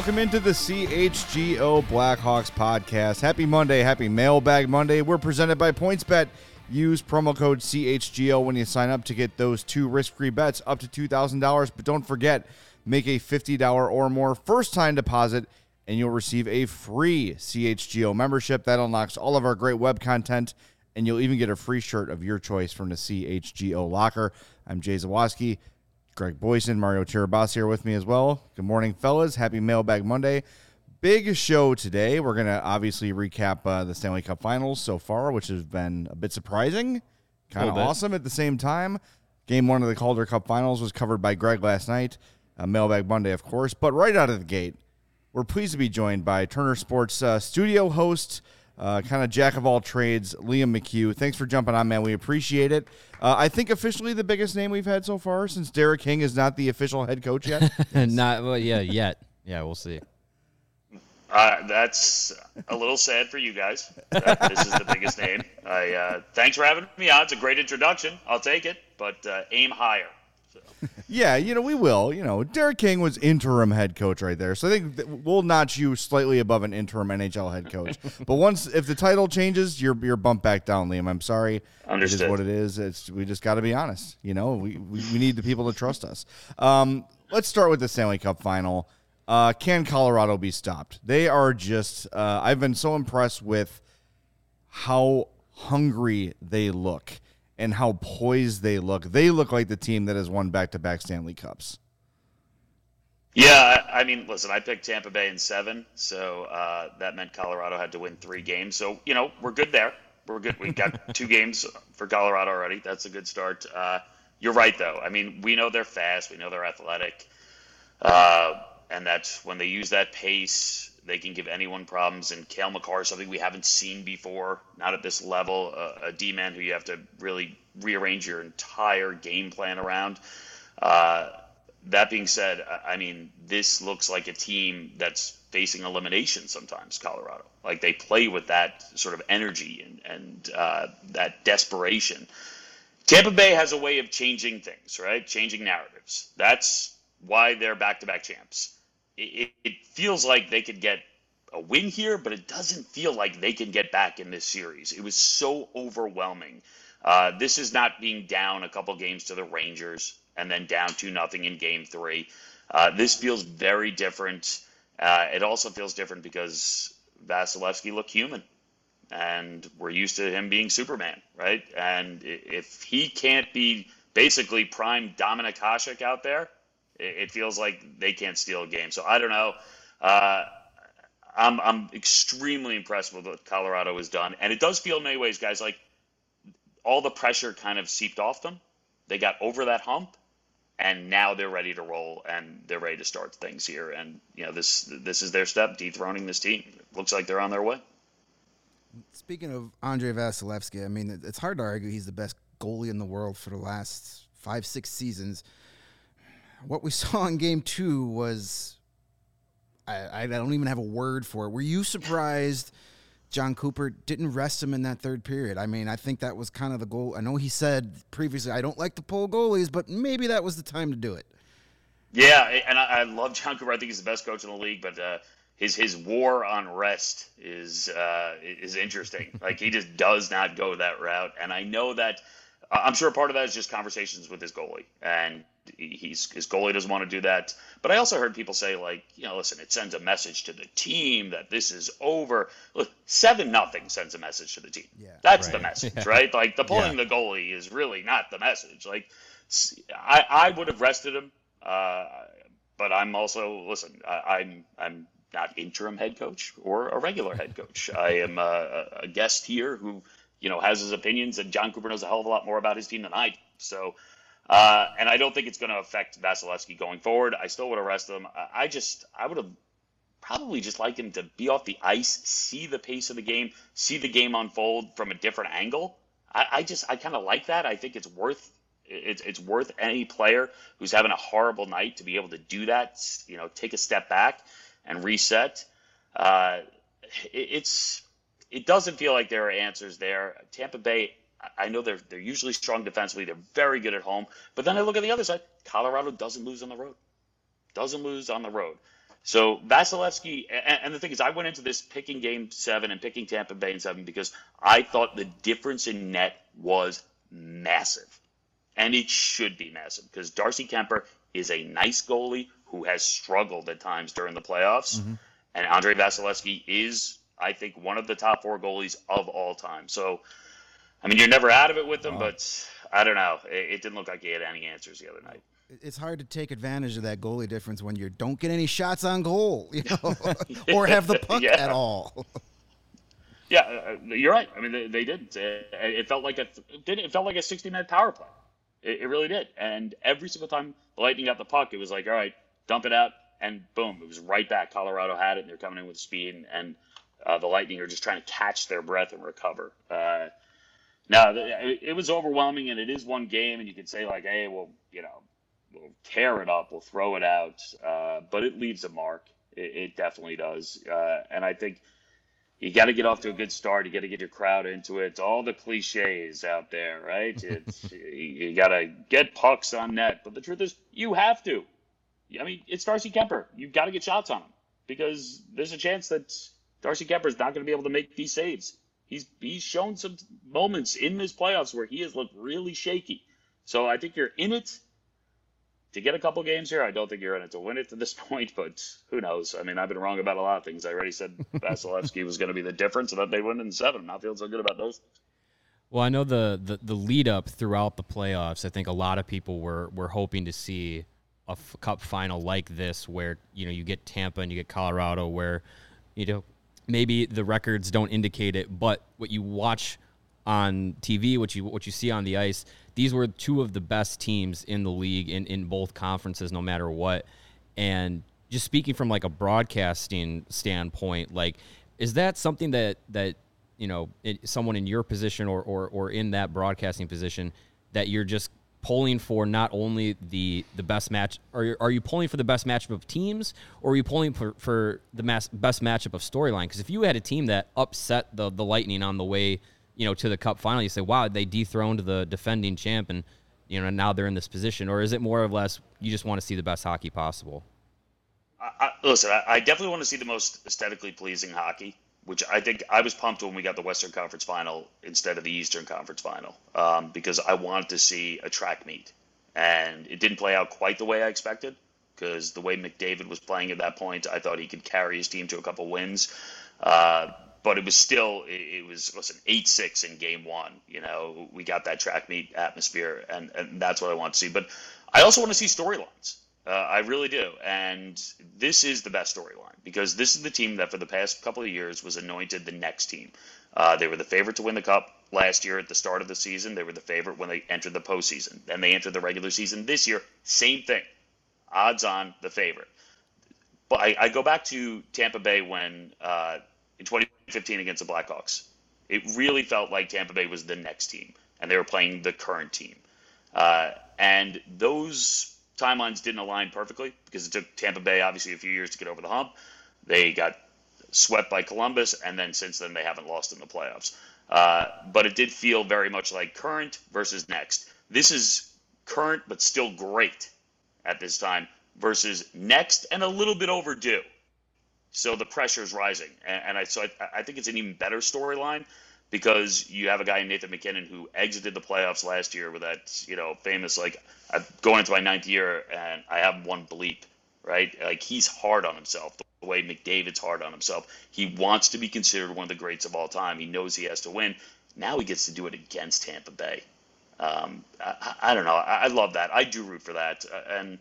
Welcome into the CHGO Blackhawks podcast. Happy Monday, happy Mailbag Monday. We're presented by PointsBet. Use promo code CHGO when you sign up to get those two risk-free bets up to $2,000. But don't forget, make a $50 or more first-time deposit and you'll receive a free CHGO membership. That unlocks all of our great web content and you'll even get a free shirt of your choice from the CHGO locker. I'm Jay Zawaski. Greg Boysen, Mario Tirabassi here with me as well. Good morning, fellas. Happy Mailbag Monday. Big show today. We're going to obviously recap uh, the Stanley Cup finals so far, which has been a bit surprising, kind of awesome at the same time. Game one of the Calder Cup finals was covered by Greg last night. Uh, Mailbag Monday, of course. But right out of the gate, we're pleased to be joined by Turner Sports uh, studio host, uh, kind of jack of all trades, Liam McHugh. Thanks for jumping on, man. We appreciate it. Uh, I think officially the biggest name we've had so far, since Derek King is not the official head coach yet. Not well, yeah, yet. Yeah, we'll see. Uh, that's a little sad for you guys. this is the biggest name. I uh, thanks for having me on. It's a great introduction. I'll take it, but uh, aim higher. Yeah, you know we will. You know, Derek King was interim head coach right there, so I think we'll notch you slightly above an interim NHL head coach. but once if the title changes, you're you're bumped back down, Liam. I'm sorry. It is what it is. It's we just got to be honest. You know, we, we we need the people to trust us. Um, let's start with the Stanley Cup final. Uh, can Colorado be stopped? They are just. Uh, I've been so impressed with how hungry they look and how poised they look. They look like the team that has won back-to-back Stanley Cups. Yeah, I, I mean, listen, I picked Tampa Bay in seven, so uh, that meant Colorado had to win three games. So you know we're good there. We're good. We've got two games for Colorado already. That's a good start. Uh, you're right, though. I mean, we know they're fast. We know they're athletic, uh, and that's when they use that pace, they can give anyone problems. And Cale Makar is something we haven't seen before, not at this level. Uh, a D man who you have to really rearrange your entire game plan around. Uh, that being said, I mean, this looks like a team that's facing elimination sometimes, Colorado. Like they play with that sort of energy and, and uh, that desperation. Tampa Bay has a way of changing things, right? Changing narratives. That's why they're back to back champs. It, it, feels like they could get a win here, but it doesn't feel like they can get back in this series. It was so overwhelming. Uh, this is not being down a couple games to the Rangers and then down two nothing in Game Three. Uh, this feels very different. Uh, it also feels different because Vasilevskiy looked human, and we're used to him being Superman, right? And if he can't be basically prime Dominik Hasek out there, it, feels like they can't steal a game. So I don't know. Uh, I'm I'm extremely impressed with what Colorado has done, and it does feel in many ways, guys, like all the pressure kind of seeped off them. They got over that hump, and now they're ready to roll, and they're ready to start things here. And you know, this this is their step, dethroning this team. looks like they're on their way. Speaking of Andre Vasilevskiy, I mean, it's hard to argue he's the best goalie in the world for the last five, six seasons. What we saw in game two was, I, I don't even have a word for it. Were you surprised Jon Cooper didn't rest him in that third period? I mean, I think that was kind of the goal. I know he said previously, I don't like to pull goalies, but maybe that was the time to do it. Yeah, and I, I love Jon Cooper. I think he's the best coach in the league, but uh, his his war on rest is uh, is interesting. like he just does not go that route, and I know that. I'm sure part of that is just conversations with his goalie, and he's his goalie doesn't want to do that. But I also heard people say like, you know, listen, it sends a message to the team that this is over. Look, seven nothing sends a message to the team. Yeah, That's right. the message, yeah. right? Like the pulling yeah. the goalie is really not the message. Like I, I would have rested him, uh, but I'm also listen. I, I'm I'm not interim head coach or a regular head coach. I am a, a guest here who you know has his opinions, and Jon Cooper knows a hell of a lot more about his team than I do. So uh, and I don't think it's going to affect Vasilevskiy going forward. I still would arrest him. I just, I would have probably just liked him to be off the ice, see the pace of the game, see the game unfold from a different angle. I, I just, I kind of like that. I think it's worth, it's, it's worth any player who's having a horrible night to be able to do that. You know, take a step back and reset. Uh, it, it's, it doesn't feel like there are answers there. Tampa Bay I know they're they're usually strong defensively. They're very good at home. But then I look at the other side. Colorado doesn't lose on the road. Doesn't lose on the road. So Vasilevskiy, and, and the thing is, I went into this picking Game Seven and picking Tampa Bay in seven because I thought the difference in net was massive, and it should be massive because Darcy Kuemper is a nice goalie who has struggled at times during the playoffs, mm-hmm. and Andre Vasilevskiy is, I think, one of the top four goalies of all time. So I mean, you're never out of it with them, but I don't know. It, it, didn't look like he had any answers the other night. It's hard to take advantage of that goalie difference when you don't get any shots on goal, you know, or have the puck yeah. at all. yeah, uh, uh, you're right. I mean, they, they did. It, it felt like a it felt like a 60 minute power play. It, it really did. And every single time the Lightning got the puck, it was like, all right, dump it out, and boom, it was right back. Colorado had it, and they're coming in with speed, and, and uh, the Lightning are just trying to catch their breath and recover. Uh, no, it was overwhelming, and it is one game, and you could say like, hey, well, you know, we'll tear it up, we'll throw it out, uh, but it leaves a mark. It, it definitely does, uh, and I think you got to get off to a good start. You got to get your crowd into it. All the cliches out there, right? It's you got to get pucks on net, but the truth is, you have to. I mean, it's Darcy Kuemper. You've got to get shots on him because there's a chance that Darcy Kuemper is not going to be able to make these saves. He's he's shown some moments in this playoffs where he has looked really shaky. So I think you're in it to get a couple games here. I don't think you're in it to win it to this point, but who knows? I mean, I've been wrong about a lot of things. I already said Vasilevskiy was going to be the difference, and that they win in seven. I'm not feeling so good about those. Well, I know the, the the lead up throughout the playoffs. I think a lot of people were were hoping to see a f- cup final like this, where you know you get Tampa and you get Colorado, where you know maybe the records don't indicate it, but what you watch on TV, what you what you see on the ice, these were two of the best teams in the league in, in both conferences, no matter what. And just speaking from like a broadcasting standpoint, like is that something that that you know it, someone in your position or, or or in that broadcasting position that you're just pulling for not only the the best match are you, are you pulling for the best matchup of teams or are you pulling for, for the mass, best matchup of storyline? Because if you had a team that upset the the lightning on the way you know to the cup final you say wow they dethroned the defending champ and you know now they're in this position. Or is it more or less you just want to see the best hockey possible? I, I, listen I, I definitely want to see the most aesthetically pleasing hockey which I think I was pumped when we got the Western Conference Final instead of the Eastern Conference Final um, because I wanted to see a track meet, and it didn't play out quite the way I expected because the way McDavid was playing at that point, I thought he could carry his team to a couple wins. Uh, but it was still it, was listen eight six in game one. You know, we got that track meet atmosphere, and and that's what I want to see. But I also want to see storylines. Uh, I really do. And this is the best storyline because this is the team that for the past couple of years was anointed the next team. Uh, they were the favorite to win the cup last year at the start of the season. They were the favorite when they entered the postseason. Then they entered the regular season this year. Same thing. Odds on the favorite. But I, I go back to Tampa Bay when uh, in 2015 against the Blackhawks. It really felt like Tampa Bay was the next team, and they were playing the current team. Uh, and those timelines didn't align perfectly because it took Tampa Bay obviously a few years to get over the hump. They got swept by Columbus, and then since then they haven't lost in the playoffs. Uh, but it did feel very much like current versus next. This is current, but still great at this time versus next and a little bit overdue. So the pressure is rising, and, and I so I, I think it's an even better storyline because you have a guy Nathan MacKinnon who exited the playoffs last year with that you know famous like I'm going into my ninth year and I have one bleep right? Like he's hard on himself the way McDavid's hard on himself. He wants to be considered one of the greats of all time. He knows he has to win. Now he gets to do it against Tampa Bay. Um, I, I, don't know. I, I, love that. I do root for that. Uh, and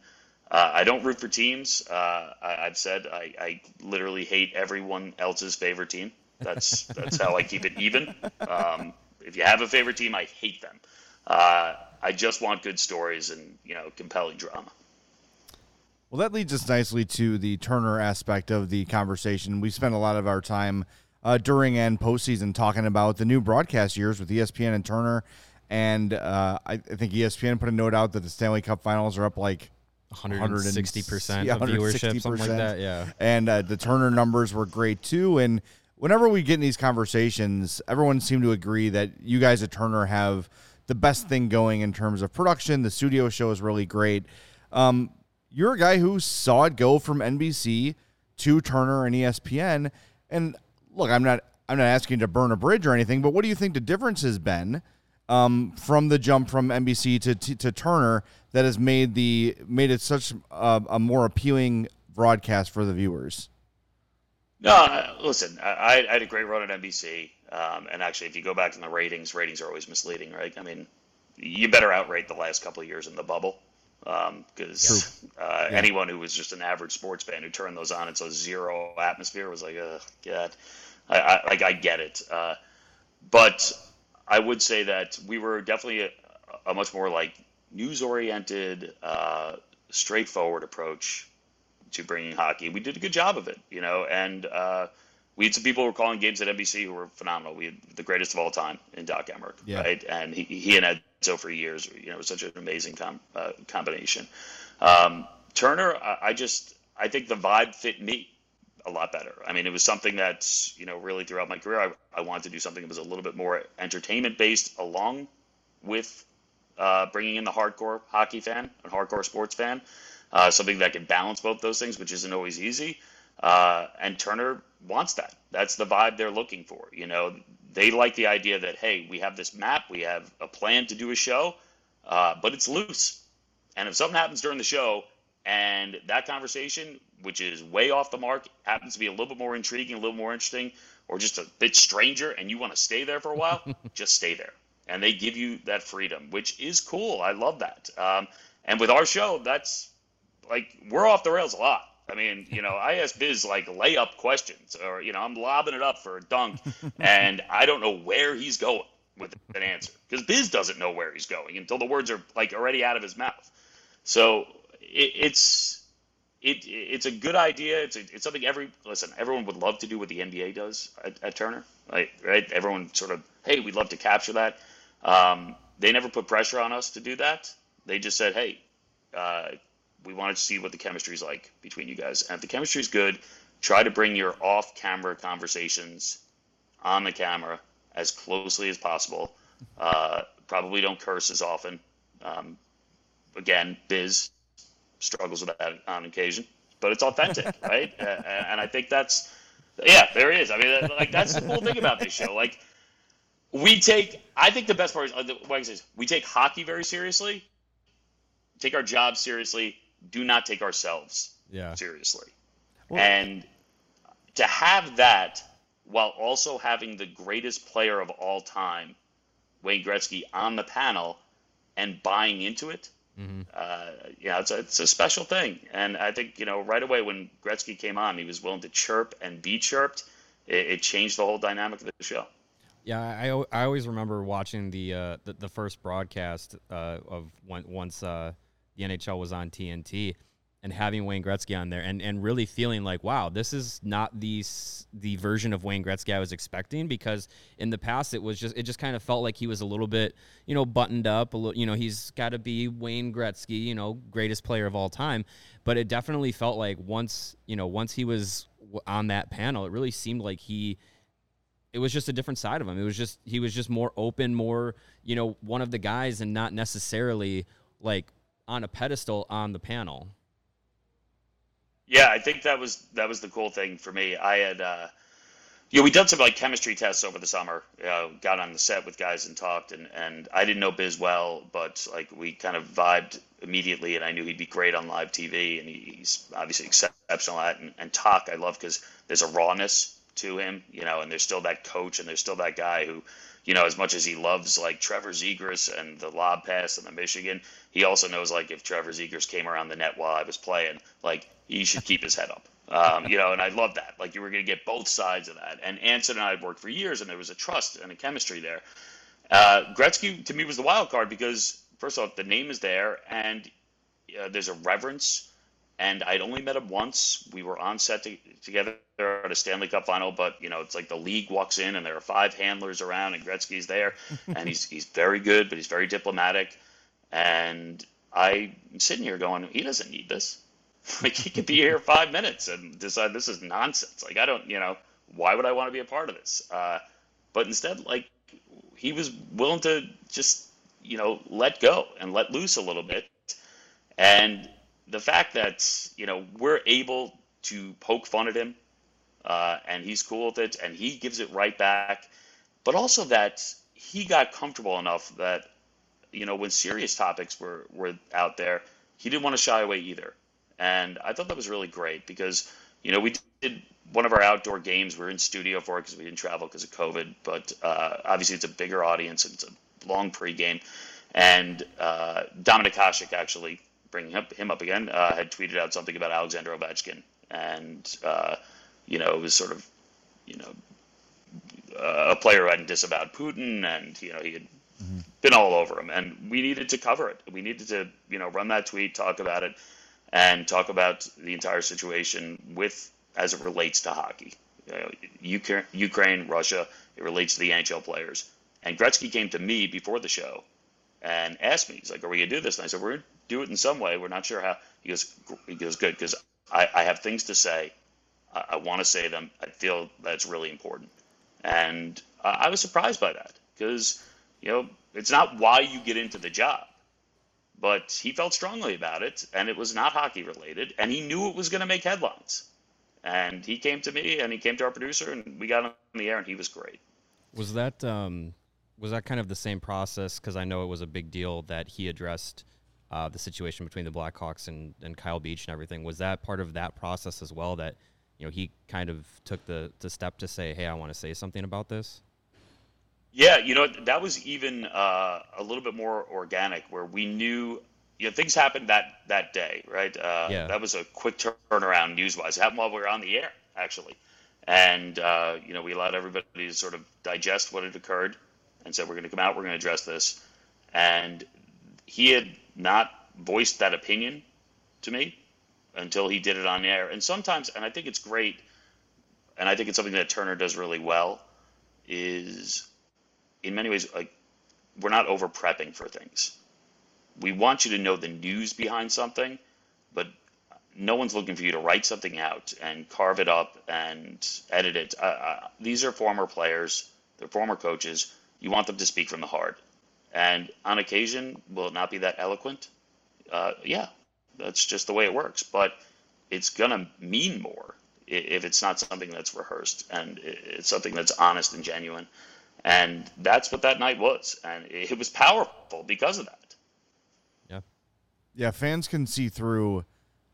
uh, I don't root for teams. Uh, I, have said I, I literally hate everyone else's favorite team that's that's how I keep it even. Um, if you have a favorite team, I hate them. Uh, I just want good stories and you know compelling drama. Well, that leads us nicely to the Turner aspect of the conversation. We spent a lot of our time uh, during and postseason talking about the new broadcast years with ESPN and Turner. And uh, I, I, think ESPN put a note out that the Stanley Cup Finals are up like 160 percent of viewership, something like that. Yeah, and uh, the Turner numbers were great too. And whenever we get in these conversations, everyone seemed to agree that you guys at Turner have the best thing going in terms of production. The studio show is really great. Um, you're a guy who saw it go from NBC to Turner and ESPN. And look, I'm not I'm not asking to burn a bridge or anything, but what do you think the difference has been um, from the jump from NBC to, to, to Turner that has made the made it such a, a more appealing broadcast for the viewers? No, listen, I, I, had a great run at NBC. Um, and actually, if you go back to the ratings, ratings are always misleading, right? I mean, you better outrate the last couple of years in the bubble because um, uh, yeah. anyone who was just an average sports fan who turned those on and saw zero atmosphere was like, "Ugh, God." I, I, like I get it, uh, but I would say that we were definitely a, a much more like news-oriented, uh, straightforward approach to bringing hockey. We did a good job of it, you know, and uh, we had some people who were calling games at NBC who were phenomenal. We had the greatest of all time in Doc Emrick, yeah. right? And he, he and Edzo for years, you know, it was such an amazing com- uh, combination. Um, Turner, I, I just, I think the vibe fit me a lot better. I mean, it was something that, you know, really throughout my career, I, I wanted to do something that was a little bit more entertainment based along with uh, bringing in the hardcore hockey fan and hardcore sports fan uh, something that can balance both those things, which isn't always easy. Uh, and Turner wants that. That's the vibe they're looking for. You know, they like the idea that hey, we have this map, we have a plan to do a show, uh, but it's loose. And if something happens during the show, and that conversation, which is way off the mark, happens to be a little bit more intriguing, a little more interesting, or just a bit stranger, and you want to stay there for a while, just stay there. And they give you that freedom, which is cool. I love that. Um, and with our show, that's like we're off the rails a lot. I mean, you know, I ask Biz like layup questions, or you know, I'm lobbing it up for a dunk, and I don't know where he's going with an answer because Biz doesn't know where he's going until the words are like already out of his mouth. So it, it's it it's a good idea. It's a, it's something every listen everyone would love to do what the NBA does at, at Turner, right? Right? Everyone sort of hey, we'd love to capture that. Um, they never put pressure on us to do that. They just said, hey, uh, we wanted to see what the chemistry is like between you guys. And if the chemistry is good, try to bring your off-camera conversations on the camera as closely as possible. Uh, probably don't curse as often. Um, again, Biz struggles with that on occasion, but it's authentic, right? Uh, and I think that's, yeah, there is. I mean, like that's the cool thing about this show. Like, we take, I think the best part is, uh, what I say is, we take hockey very seriously, take our job seriously, do not take ourselves yeah. seriously. Well, and to have that while also having the greatest player of all time, Wayne Gretzky, on the panel and buying into it, mm-hmm. uh, yeah, it's a, it's a special thing. And I think, you know, right away when Gretzky came on, he was willing to chirp and be chirped. It, it changed the whole dynamic of the show. Yeah, I, I always remember watching the uh, the, the first broadcast uh, of when, once uh, the NHL was on TNT and having Wayne Gretzky on there and, and really feeling like, wow, this is not the the version of Wayne Gretzky I was expecting because in the past it was just it just kind of felt like he was a little bit you know buttoned up a little you know he's got to be Wayne Gretzky you know greatest player of all time. But it definitely felt like once you know once he was on that panel it really seemed like he it was just a different side of him. It was just he was just more open more you know one of the guys and not necessarily like on a pedestal on the panel. Yeah, I think that was that was the cool thing for me. I had, uh, you know, we done some like chemistry tests over the summer. Uh, got on the set with guys and talked, and and I didn't know Biz well, but like we kind of vibed immediately, and I knew he'd be great on live TV, and he, he's obviously exceptional at. And, and talk, I love because there's a rawness to him, you know, and there's still that coach, and there's still that guy who you know, as much as he loves like Trevor Zegras and the lob pass and the Michigan, he also knows like if Trevor Zegras came around the net while I was playing, like he should keep his head up. Um, you know, and I love that. Like you were going to get both sides of that. And Anson and I had worked for years, and there was a trust and a chemistry there. Uh, Gretzky to me was the wild card because first off, the name is there, and uh, there's a reverence and I'd only met him once. We were on set to, together at a Stanley Cup final, but you know, it's like the league walks in and there are five handlers around, and Gretzky's there, and he's he's very good, but he's very diplomatic. And I'm sitting here going, he doesn't need this. like he could be here five minutes and decide this is nonsense. Like I don't, you know, why would I want to be a part of this? Uh, but instead, like he was willing to just, you know, let go and let loose a little bit. And the fact that you know we're able to poke fun at him, uh, and he's cool with it, and he gives it right back, but also that he got comfortable enough that you know when serious topics were were out there, he didn't want to shy away either, and I thought that was really great because you know we did one of our outdoor games. We are in studio for it because we didn't travel because of COVID, but uh, obviously it's a bigger audience. It's a long pregame, and uh, Dominik Hasek actually bringing him, him up again, uh, had tweeted out something about Alexander Ovechkin, and uh, you know it was sort of you know uh, a player who hadn't disavowed Putin, and you know he had mm-hmm. been all over him, and we needed to cover it. We needed to you know run that tweet, talk about it, and talk about the entire situation with as it relates to hockey. Ukraine, Ukraine, Russia, it relates to the NHL players. And Gretzky came to me before the show and asked me, he's like, "Are we gonna do this?" And I said, "We're gonna do it in some way. We're not sure how." He goes, "He goes, good, because I, I have things to say. I, I want to say them. I feel that's really important." And I was surprised by that because you know it's not why you get into the job, but he felt strongly about it, and it was not hockey related, and he knew it was going to make headlines. And he came to me, and he came to our producer, and we got on the air, and he was great. Was that um, was that kind of the same process? Because I know it was a big deal that he addressed uh, the situation between the Blackhawks and, and Kyle Beach and everything. Was that part of that process as well? That you know he kind of took the, the step to say, "Hey, I want to say something about this." Yeah, you know that was even uh, a little bit more organic, where we knew you know things happened that that day, right? Uh, yeah. That was a quick turnaround news wise. It happened while we were on the air, actually, and uh, you know we allowed everybody to sort of digest what had occurred and said, We're going to come out, we're going to address this. And he had not voiced that opinion to me until he did it on air. And sometimes, and I think it's great, and I think it's something that Turner does really well, is in many ways, like, we're not over prepping for things. We want you to know the news behind something, but no one's looking for you to write something out and carve it up and edit it. Uh, uh, these are former players, they're former coaches you want them to speak from the heart. And on occasion, will it not be that eloquent? Uh, yeah, that's just the way it works. But it's going to mean more if it's not something that's rehearsed and it's something that's honest and genuine. And that's what that night was. And it was powerful because of that. Yeah. Yeah, fans can see through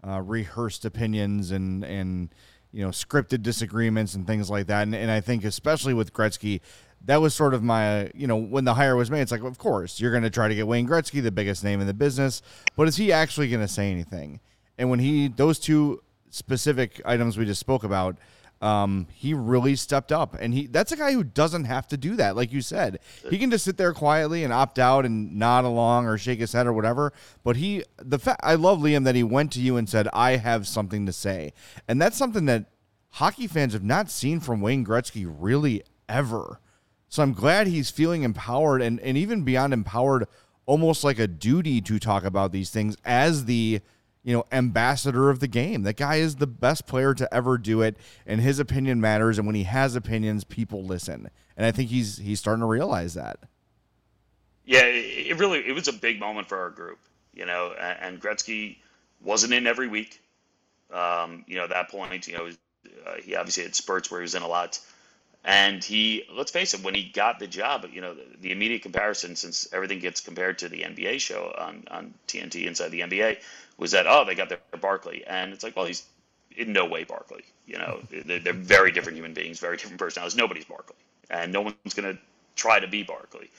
uh, rehearsed opinions and, and, you know, scripted disagreements and things like that. And, and I think, especially with Gretzky, that was sort of my, you know, when the hire was made, it's like, of course, you're going to try to get Wayne Gretzky, the biggest name in the business, but is he actually going to say anything? And when he, those two specific items we just spoke about, um, he really stepped up, and he that's a guy who doesn't have to do that. Like you said, he can just sit there quietly and opt out and nod along or shake his head or whatever. But he, the fact I love Liam that he went to you and said, "I have something to say," and that's something that hockey fans have not seen from Wayne Gretzky really ever. So I'm glad he's feeling empowered and, and even beyond empowered, almost like a duty to talk about these things as the you know ambassador of the game. That guy is the best player to ever do it, and his opinion matters. And when he has opinions, people listen. And I think he's he's starting to realize that. Yeah, it really it was a big moment for our group, you know. And Gretzky wasn't in every week, Um, you know, at that point, you know, uh, he obviously had spurts where he was in a lot. And he, let's face it, when he got the job, you know, the, the, immediate comparison, since everything gets compared to the NBA show on, on TNT inside the NBA, was that, oh, they got their Barkley. And it's like, well, he's in no way Barkley. You know, they're, they're very different human beings, very different personalities. Nobody's Barkley. And no one's going to try to be Barkley.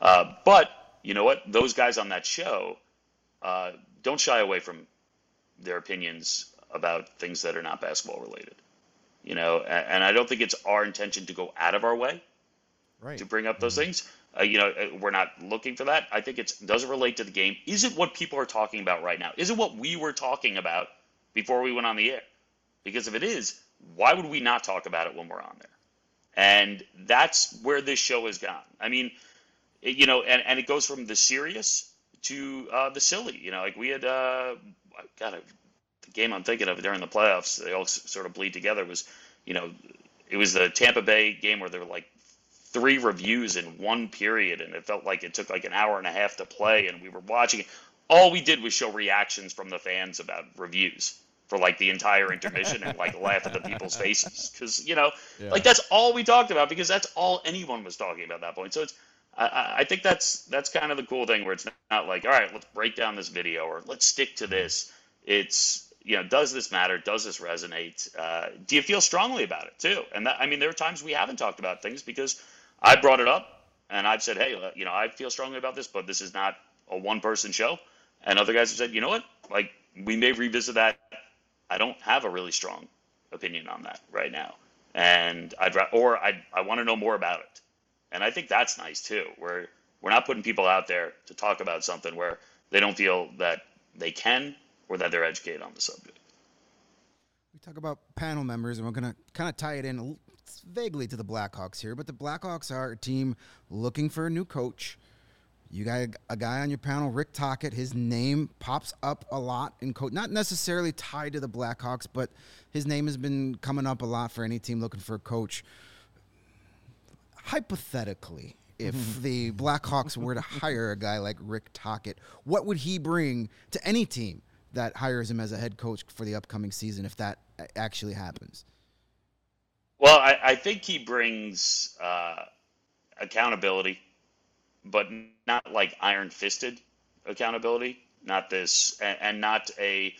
Uh, but you know what? Those guys on that show uh, don't shy away from their opinions about things that are not basketball related. You know, and, I don't think it's our intention to go out of our way right. to bring up those mm-hmm. things. Uh, you know, uh, we're not looking for that. I think it does it relate to the game. Is it what people are talking about right now? Is it what we were talking about before we went on the air? Because if it is, why would we not talk about it when we're on there? And that's where this show has gone. I mean, it, you know, and, and it goes from the serious to uh, the silly. You know, like we had, uh, God, the game I'm thinking of during the playoffs, they all sort of bleed together. Was you know, it was the Tampa Bay game where there were like three reviews in one period, and it felt like it took like an hour and a half to play, and we were watching it. All we did was show reactions from the fans about reviews for like the entire intermission and like laugh at the people's faces because you know yeah. like that's all we talked about because that's all anyone was talking about at that point so it's I, I think that's that's kind of the cool thing where it's not like all right let's break down this video or let's stick to this it's you know does this matter? Does this resonate? Uh, do you feel strongly about it too? And that, i mean there are times we haven't talked about things because i brought it up and i've said hey you know i feel strongly about this but this is not a one person show. And other guys have said you know what? Like we may revisit that. I don't have a really strong opinion on that right now, and I'd or I I want to know more about it, and I think that's nice too. Where we're not putting people out there to talk about something where they don't feel that they can or that they're educated on the subject. We talk about panel members, and we're going to kind of tie it in vaguely to the Blackhawks here, but the Blackhawks are a team looking for a new coach. You got a guy on your panel, Rick Tocchet. His name pops up a lot in coach, not necessarily tied to the Blackhawks, but his name has been coming up a lot for any team looking for a coach. Hypothetically, if the Blackhawks were to hire a guy like Rick Tocchet, what would he bring to any team that hires him as a head coach for the upcoming season if that actually happens? Well, I, I think he brings uh, accountability but not like iron fisted accountability. Not this, and, and not a,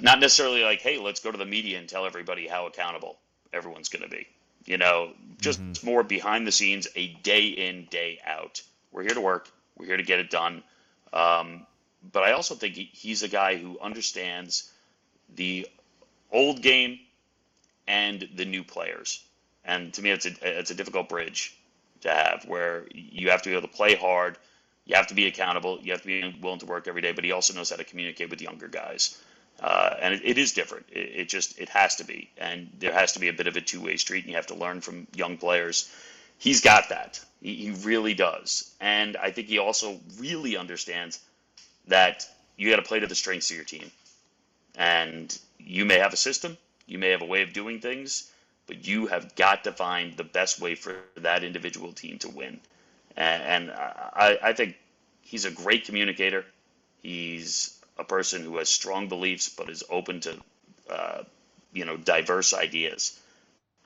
not necessarily like, hey, let's go to the media and tell everybody how accountable everyone's going to be. You know, just mm-hmm. more behind the scenes, a day in, day out. We're here to work. We're here to get it done. Um, but I also think he's a guy who understands the old game and the new players. And to me, it's a it's a difficult bridge to have where you have to be able to play hard, you have to be accountable, you have to be willing to work every day, but he also knows how to communicate with younger guys. Uh, and it, it is different. It, it, just it has to be, and there has to be a bit of a two-way street, and you have to learn from young players. He's got that. He, he really does, and I think he also really understands that you got to play to the strengths of your team, and you may have a system, you may have a way of doing things, but you have got to find the best way for that individual team to win. And, I, I think he's a great communicator. He's a person who has strong beliefs, but is open to, uh, you know, diverse ideas.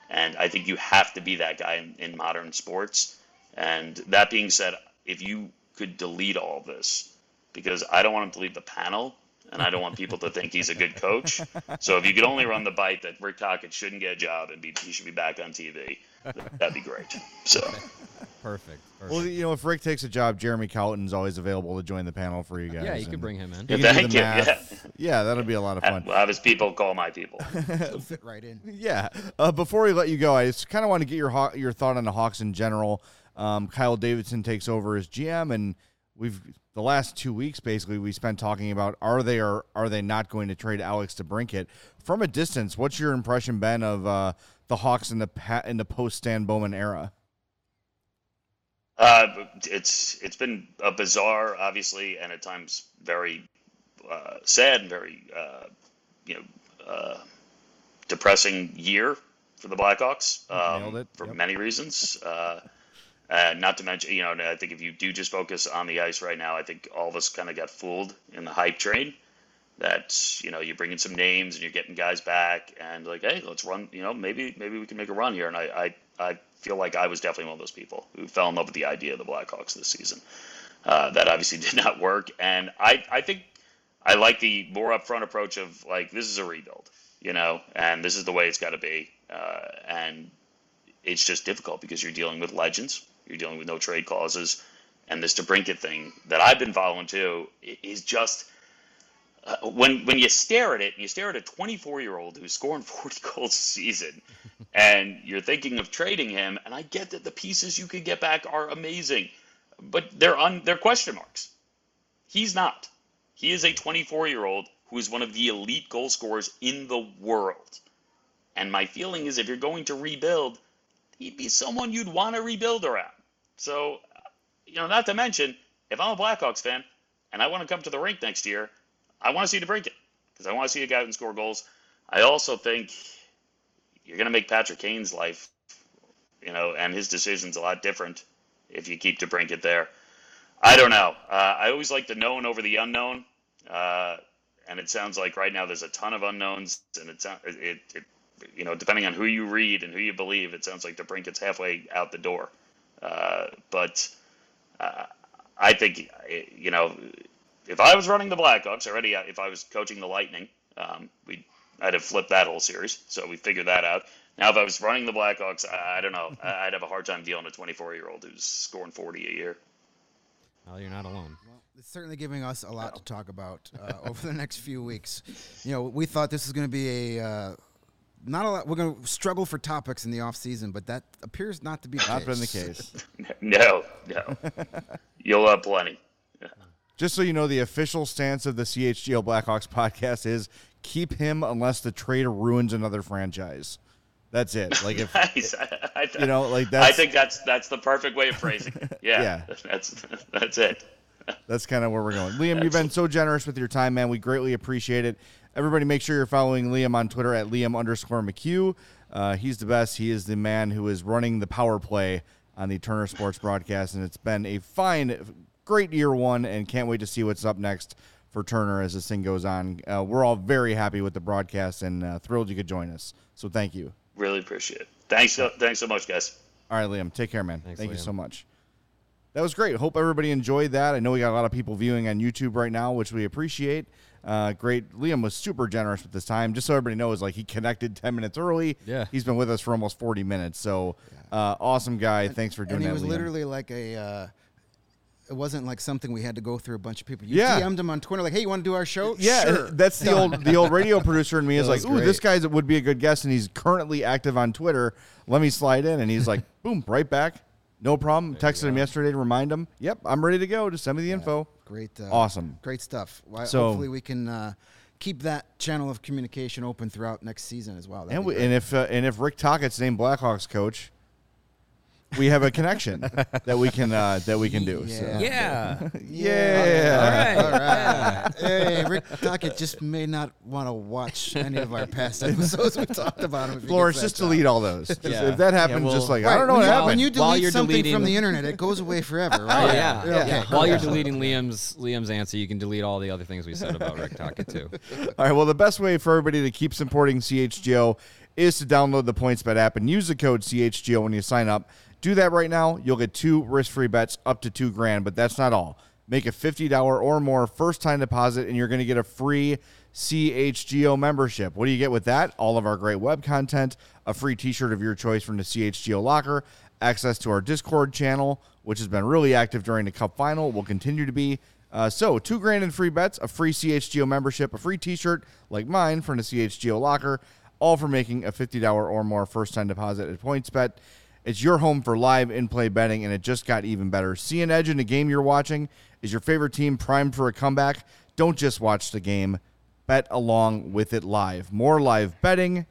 And I think you have to be that guy in, in modern sports. And that being said, if you could delete all this, because I don't want him to leave the panel, and I don't want people to think he's a good coach. So if you could only run the bite that Rick Tocchet shouldn't get a job and be, he should be back on TV, that'd be great. So. Perfect, perfect. Well, you know, if Rick takes a job, Jeremy Colliton's always available to join the panel for you guys. Yeah, you could bring him in. Yeah, thank you. Yeah. yeah, that'll be a lot of fun. We'll have his people call my people. fit right in. Yeah. Uh, before we let you go, I just kind of want to get your your thought on the Hawks in general. Um, Kyle Davidson takes over as GM, and we've the last two weeks basically we spent talking about are they or are they not going to trade Alex DeBrincat from a distance? What's your impression, Ben, of uh, the Hawks in the in the post Stan Bowman era? Uh, it's it's been a bizarre, obviously, and at times very uh, sad and very uh, you know uh, depressing year for the Blackhawks um, for yep. many reasons. Uh, not to mention, you know, I think if you do just focus on the ice right now, I think all of us kind of got fooled in the hype train. that you know you're bringing some names and you're getting guys back and like hey let's run you know maybe maybe we can make a run here and I I, I feel like I was definitely one of those people who fell in love with the idea of the Blackhawks this season. Uh, that obviously did not work, and I I think I like the more upfront approach of like this is a rebuild, you know, and this is the way it's got to be, uh, and it's just difficult because you're dealing with legends, you're dealing with no trade clauses, and this DeBrincat thing that I've been following too is just uh, when when you stare at it, you stare at a 24 year old who's scoring 40 goals a season, and you're thinking of trading him. And I get that the pieces you could get back are amazing, but they're on they're question marks. He's not. He is a 24 year old who is one of the elite goal scorers in the world. And my feeling is if you're going to rebuild, he'd be someone you'd want to rebuild around. So, you know, not to mention, if I'm a Blackhawks fan and I want to come to the rink next year, I want to see DeBrincat because I want to see a guy who can score goals. I also think you're going to make Patrick Kane's life, you know, and his decisions a lot different if you keep DeBrincat there. I don't know. Uh, I always like the known over the unknown, uh, and it sounds like right now there's a ton of unknowns, and it, it, it you know, depending on who you read and who you believe, it sounds like DeBrincat's halfway out the door. Uh, but uh, I think, you know, if I was running the Blackhawks already, uh, if I was coaching the Lightning, um, we I'd have flipped that whole series. So we figured that out. Now, if I was running the Blackhawks, I, I don't know. I'd have a hard time dealing with a 24 year old who's scoring 40 a year. Well, you're not alone. Well, it's certainly giving us a lot to talk about uh, over the next few weeks. You know, we thought this was going to be a. Uh, not a lot. We're going to struggle for topics in the off season, but that appears not to be not case. been the case. no, no, you'll have plenty. Just so you know, the official stance of the CHGO Blackhawks podcast is keep him unless the trade ruins another franchise. That's it. Like if nice. I, I, you know, like that's, I think that's that's the perfect way of phrasing it. Yeah, Yeah. that's that's it. that's kind of where we're going. Liam, you've been so generous with your time, man. We greatly appreciate it. Everybody, make sure you're following Liam on Twitter at Liam underscore McHugh. Uh, he's the best. He is the man who is running the power play on the Turner Sports broadcast, and it's been a fine, great year one, and can't wait to see what's up next for Turner as this thing goes on. Uh, we're all very happy with the broadcast and uh, thrilled you could join us. So thank you. Really appreciate it. Thanks, so, thanks so much, guys. All right, Liam. Take care, man. Thanks, Thank you so much. That was great. Hope everybody enjoyed that. I know we got a lot of people viewing on YouTube right now, which we appreciate. Uh, great. Liam was super generous with this time. Just so everybody knows, like he connected ten minutes early. Yeah. he's been with us for almost forty minutes. So uh, awesome guy. Thanks for doing and he that. was Liam. literally like a. Uh, it wasn't like something we had to go through a bunch of people. You Yeah. DM'd him on Twitter like, "Hey, you want to do our show?" Yeah, sure. that's the old the old radio producer in me is That like, was ooh, this guy would be a good guest, and he's currently active on Twitter. Let me slide in, and he's like, boom, right back, no problem. Texted him yesterday to remind him. Yep, I'm ready to go. Just send me the info. Great, uh, Awesome. great stuff. Well, So- hopefully we can uh, keep that channel of communication open throughout next season as well. That'd And, we, and if uh, and if Rick Tocchet's named Blackhawks coach, we have a connection that we can uh, that we can do. So. Yeah. Yeah. Yeah. All right. All right. hey, Rick Tocchet just may not want to watch any of our past episodes we talked about him. if he Florence, gets that just job. delete all those. Just Yeah. If that Yeah, happens, well- just like Right, I don't know what happened. When you delete you're something from the internet, it goes away forever, right? Oh yeah, Okay. yeah. While you're deleting Liam's Liam's answer, you can delete all the other things we said about Rick Tocchet too. All right. Well, the best way for everybody to keep supporting CHGO is to download the PointsBet app and use the code CHGO when you sign up. Do that right now. You'll get two risk-free bets up to two grand, but that's not all. Make a fifty dollar or more first-time deposit, and you're going to get a free CHGO membership. What do you get with that? All of our great web content, a free T-shirt of your choice from the CHGO locker, access to our Discord channel, which has been really active during the Cup final, will continue to be. Uh, so, two grand in free bets, a free CHGO membership, a free T-shirt like mine from the CHGO locker, all for making a fifty dollar or more first-time deposit at PointsBet. It's your home for live in-play betting, and it just got even better. See an edge in the game you're watching. Is your favorite team primed for a comeback? Don't just watch the game. Bet along with it live. More live betting,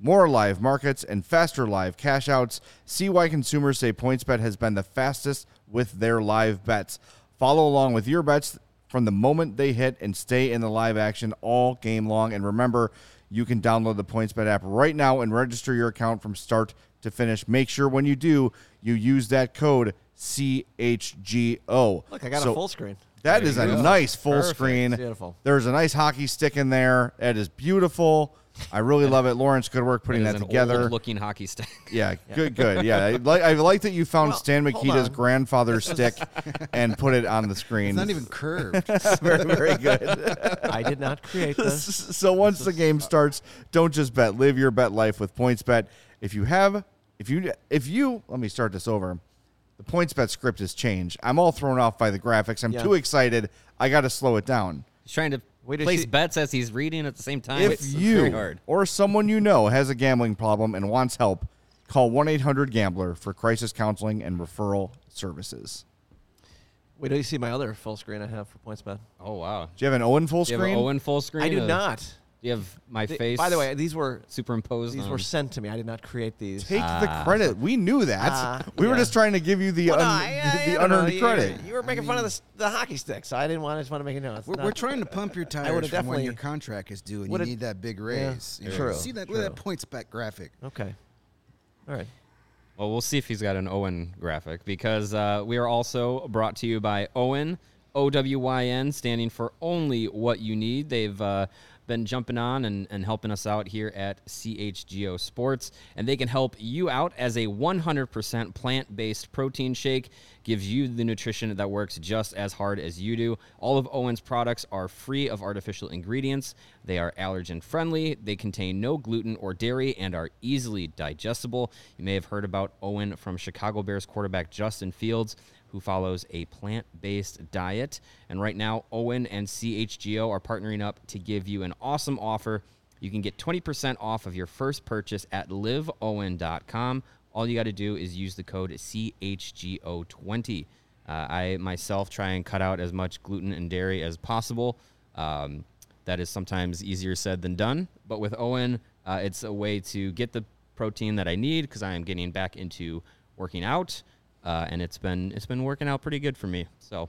more live markets, and faster live cash outs. See why consumers say PointsBet has been the fastest with their live bets. Follow along with your bets from the moment they hit and stay in the live action all game long. And remember, you can download the PointsBet app right now and register your account from start to finish. Make sure when you do, you use that code CHGO. Look, I got So a full screen. That is a nice full Perfect. screen. Beautiful. There's a nice hockey stick in there. It is beautiful. I really love it. Lawrence, good work putting It is that an together. looking hockey stick. Yeah, good, good. Yeah, I like, I like that you found Well, Stan hold Mikita's on. grandfather's stick and put it on the screen. It's not even curved. very, very good. I did not create this. so once the game starts, don't just bet. Live your bet life with PointsBet. If you have, if you, if you, let me start this over. The PointsBet script has changed. I'm all thrown off by the graphics. I'm Yeah. too excited. I got to slow it down. He's trying to Wait to place see- bets as he's reading at the same time. If it's, it's very you hard. or someone you know has a gambling problem and wants help, call 1 800 Gambler for crisis counseling and referral services. Wait till you see my other full screen I have for points, PointsBet. Oh wow. Do you have an OWYN full Do you have screen? an OWYN full screen? I do of- not. Do you have my Th- face? By the way, these were superimposed. these on- were sent to me. I did not create these. Take the credit. We knew that. Ah, we were just trying to give you the, Well, no, un- I- I- the I don't know. unearned You- credit. You were making fun of the, s- the hockey stick, so I didn't want. I just want to make it known. It's We're, not- we're trying to pump your tires would've from when your definitely- contract is due, and you would've- need that big raise. You know, true, See that? Look at that true. points bet graphic. Okay. All right. Well, we'll see if he's got an OWYN graphic because uh, we are also brought to you by OWYN, O W Y N, standing for only what you need. They've uh, been jumping on and, and helping us out here at CHGO Sports, and they can help you out as a 100% plant based protein shake. Gives you the nutrition that works just as hard as you do. All of OWYN's products are free of artificial ingredients. They are allergen friendly. They contain no gluten or dairy and are easily digestible. You may have heard about OWYN from Chicago Bears quarterback Justin Fields, who follows a plant based diet. And right now, OWYN and CHGO are partnering up to give you an awesome offer. You can get 20% off of your first purchase at liveowyn.com. All you got to do is use the code CHGO20. Uh, I myself try and cut out as much gluten and dairy as possible. Um, that is sometimes easier said than done. But with OWYN, uh, it's a way to get the protein that I need because I am getting back into working out, uh, and it's been it's been working out pretty good for me. So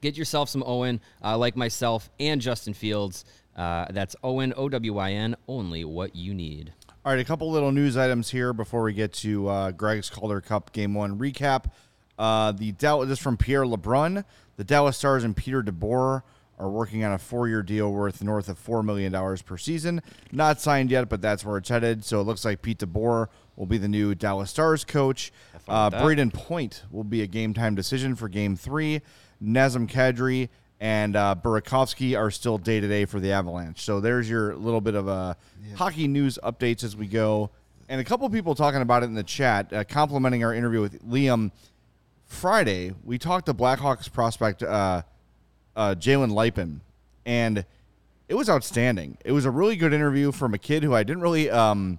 get yourself some OWYN, uh, like myself and Justin Fields. Uh, that's OWYN O W I N. Only what you need. All right, a couple little news items here before we get to uh, Greg's Calder Cup Game One recap. Uh, the Dallas, this is from Pierre LeBrun. The Dallas Stars and Peter DeBoer are working on a four-year deal worth north of four million dollars per season. Not signed yet, but that's where it's headed. So it looks like Pete DeBoer will be the new Dallas Stars coach. Uh. Brayden Point will be a game time decision for Game Three. Nazem Kadri and uh, Burakovsky are still day to day for the Avalanche. So there's your little bit of a hockey news updates as we go. And a couple people talking about it in the chat, uh, complimenting our interview with Liam Friday. We talked to Blackhawks prospect uh, uh, Jalen Luypen, and it was outstanding. It was a really good interview from a kid who I didn't really. Um,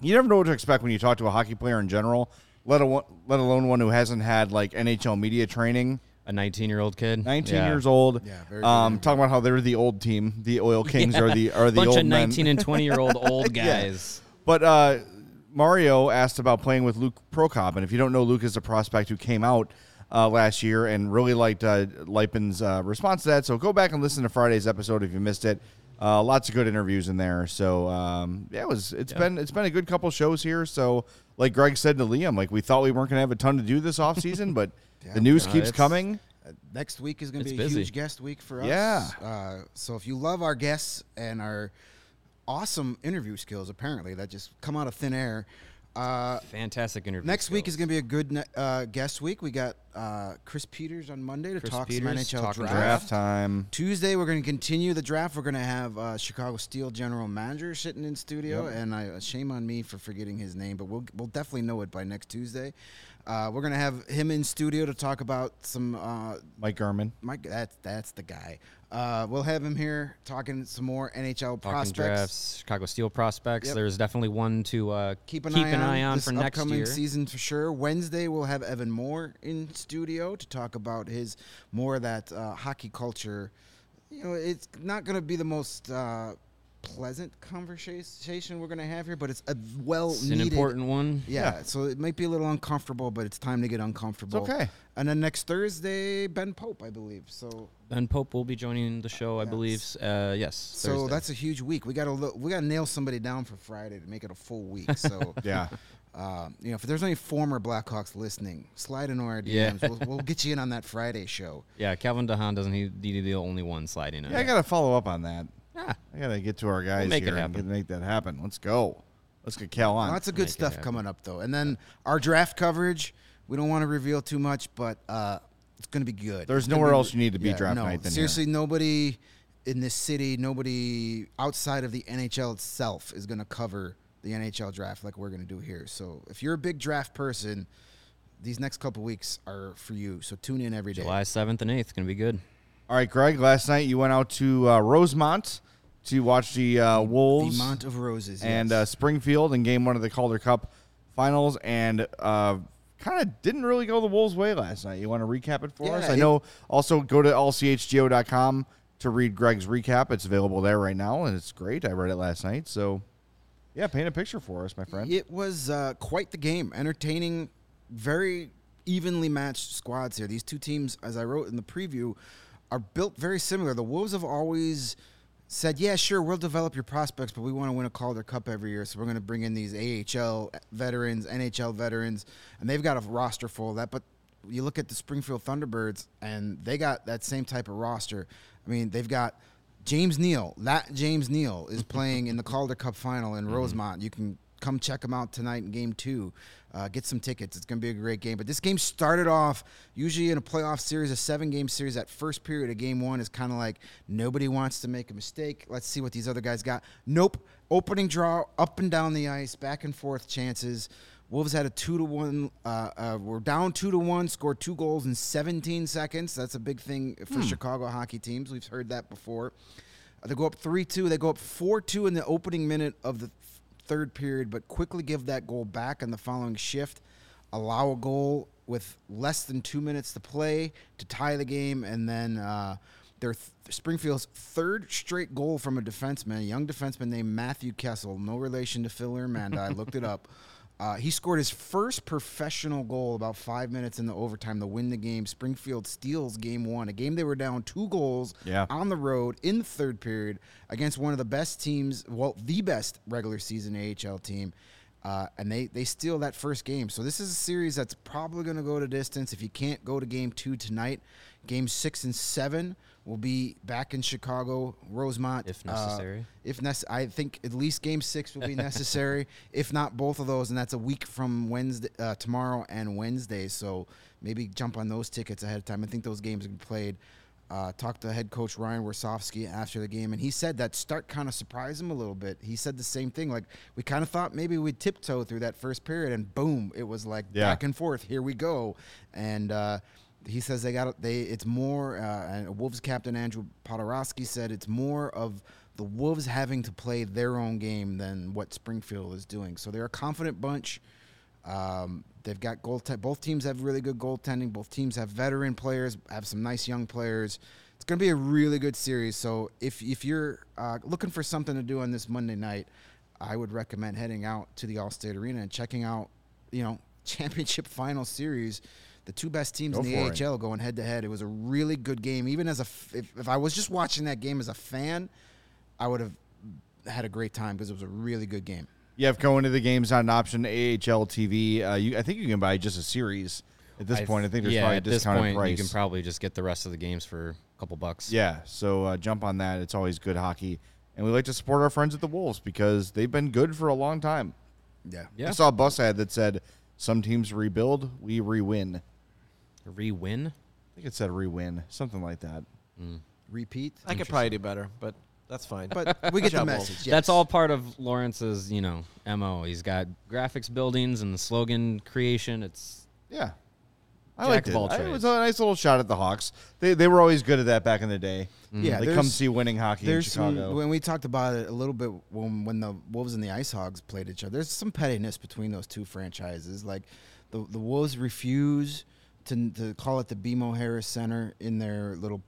you never know what to expect when you talk to a hockey player in general, let alone let alone one who hasn't had like NHL media training. A 19 year old kid. 19 Yeah. years old. Yeah, very um, interview. talking about how they're the old team. The Oil Kings are the are the bunch old of men. 19 and 20 year old old Yeah. guys. But uh, Mario asked about playing with Luke Prokop, and if you don't know, Luke is a prospect who came out uh, last year and really liked uh, Luypen's uh, response to that. So go back and listen to Friday's episode if you missed it. Uh, lots of good interviews in there. So um, yeah, it was. It's been it's been a good couple shows here. So like Greg said to Liam, like we thought we weren't going to have a ton to do this off season, but the news No, keeps coming. Uh, next week is going to It's be a busy. huge guest week for us. Yeah. Uh, so if you love our guests and our awesome interview skills, apparently that just come out of thin air. Uh, Fantastic interview. next week is going to be a good ne- uh, guest week. We got uh, Chris Peters on Monday to Chris talk Peters, some NHL talking draft. Draft time. Tuesday, we're going to continue the draft. We're going to have uh, Chicago Steel general manager sitting in studio, and I, shame on me for forgetting his name, but we'll we'll definitely know it by next Tuesday. Uh, we're going to have him in studio to talk about some. Uh, Mike Garman. Mike, that's that's the guy. Uh, we'll have him here talking some more NHL Talking prospects. drafts, Chicago Steel prospects. Yep. There's definitely one to uh, Keep an eye on, this for next year. season for sure. Wednesday we'll have Evan Moore in studio to talk about his more of that uh, hockey culture. You know, it's not going to be the most uh, pleasant conversation we're going to have here, but it's a well It's an needed. important one. Yeah, so it might be a little uncomfortable, but it's time to get uncomfortable. okay. And then next Thursday, Ben Pope, I believe. So Ben Pope will be joining the show, I believe. Uh, yes. So Thursday. that's a huge week. We got to look, we got to nail somebody down for Friday to make it a full week. So Yeah. Uh, you know, if there's any former Blackhawks listening, slide into our DMs. Yeah. we'll, we'll get you in on that Friday show. Yeah, Calvin DeHaan doesn't he be the only one sliding in? Yeah, I got to follow up on that. Ah, I got to get to our guys make here and happen. get, make that happen. Let's go. Let's get Cal on. Lots of good Make it stuff happen. coming up though, and then our draft coverage. We don't want to reveal too much, but uh, it's going to be good. There's It's gonna nowhere be- else you need to be draft no, night than here. seriously, nobody in this city, nobody outside of the NHL itself is going to cover the NHL draft like we're going to do here. So if you're a big draft person, these next couple weeks are for you. So tune in every day. July seventh and eighth gonna be good. All right, Greg. Last night you went out to uh, Rosemont to watch the uh, Wolves The of Roses and yes. uh, Springfield in Game One of the Calder Cup Finals, and uh, kind of didn't really go the Wolves' way last night. You want to recap it for Yeah, us? I it- know. Also, go to allchgo.com to read Greg's recap. It's available there right now, and it's great. I read it last night, so yeah, paint a picture for us, my friend. It was uh, quite the game. Entertaining, very evenly matched squads here. These two teams, as I wrote in the preview, are built very similar. The Wolves have always said, yeah, sure, we'll develop your prospects, but we want to win a Calder Cup every year, so we're going to bring in these AHL veterans, NHL veterans, and they've got a roster full of that. But you look at the Springfield Thunderbirds, and they got that same type of roster. I mean, they've got James Neal. That James Neal is playing in the Calder Cup final in mm-hmm. Rosemont. You can come check him out tonight in game two. Uh, get some tickets. It's going to be a great game. But this game started off, usually in a playoff series, a seven game series, that first period of game one is kind of like nobody wants to make a mistake. Let's see what these other guys got. Nope. Opening draw, up and down the ice, back and forth chances. Wolves had a two to one. Uh, uh, we're down two to one. Scored two goals in 17 seconds. That's a big thing for Chicago hockey teams. We've heard that before. Uh, they go up three two. They go up four two in the opening minute of the th- third period, but quickly give that goal back in the following shift. Allow a goal with less than two minutes to play to tie the game, and then uh, their th- Springfield's third straight goal from a defenseman, a young defenseman named Matthew Kessel, no relation to Phil or Amanda. I looked it up. Uh, he scored his first professional goal about five minutes in the overtime to win the game. Springfield steals game one, a game they were down two goals Yeah. on the road in the third period against one of the best teams, well, the best regular season AHL team. Uh, and they, they steal that first game. So this is a series that's probably going to go to distance. If you can't go to game two tonight, game six and seven will be back in Chicago, Rosemont. If Uh, necessary. if nec- I think at least game six will be necessary. if not both of those, and that's a week from Wednesday, uh, tomorrow and Wednesday. So maybe jump on those tickets ahead of time. I think those games are played. Uh, talked to head coach Ryan Warsofsky after the game, and he said that start kind of surprised him a little bit. He said the same thing. Like we kind of thought maybe we'd tiptoe through that first period, and boom, it was like Yeah. back and forth. Here we go, and. Uh, he says they got they. It's more. Uh, Wolves captain Andrew Poturalski said it's more of the Wolves having to play their own game than what Springfield is doing. So they're a confident bunch. Um, they've got goal. both teams have really good goaltending. Both teams have veteran players. Have some nice young players. It's going to be a really good series. So if if you're uh, looking for something to do on this Monday night, I would recommend heading out to the Allstate Arena and checking out, you know, championship final series. The two best teams Go in the for it. AHL going head to head. It was a really good game. Even as a, f- if, if I was just watching that game as a fan, I would have had a great time because it was a really good game. You have going to the games on an option AHL TV. Uh, you, I think you can buy just a series at this I point. I think there's yeah, probably a at this discounted point, price. you can probably just get the rest of the games for a couple bucks. Yeah, so uh, jump on that. It's always good hockey, and we like to support our friends at the Wolves because they've been good for a long time. Yeah. Yeah. I saw a bus ad that said, "Some teams rebuild, we re-win." I Re-win. I think it said re-win, something like that. Hmm. Repeat. I could probably do better, but that's fine. But we get the Job, Wolves. message. That's all part of Lawrence's, you know, mo. He's got graphics buildings and the slogan creation. It's Yeah, I Jack liked of it. all I- It trades. was a nice little shot at the Hawks. They they were always good at that back in the day. Hmm. Yeah, they there's- come see winning hockey in There's some, Chicago. when we talked about it a little bit when when the Wolves and the Ice Hogs played each other. There's some pettiness between those two franchises. Like the the Wolves refuse to to call it the BMO Harris Center in their little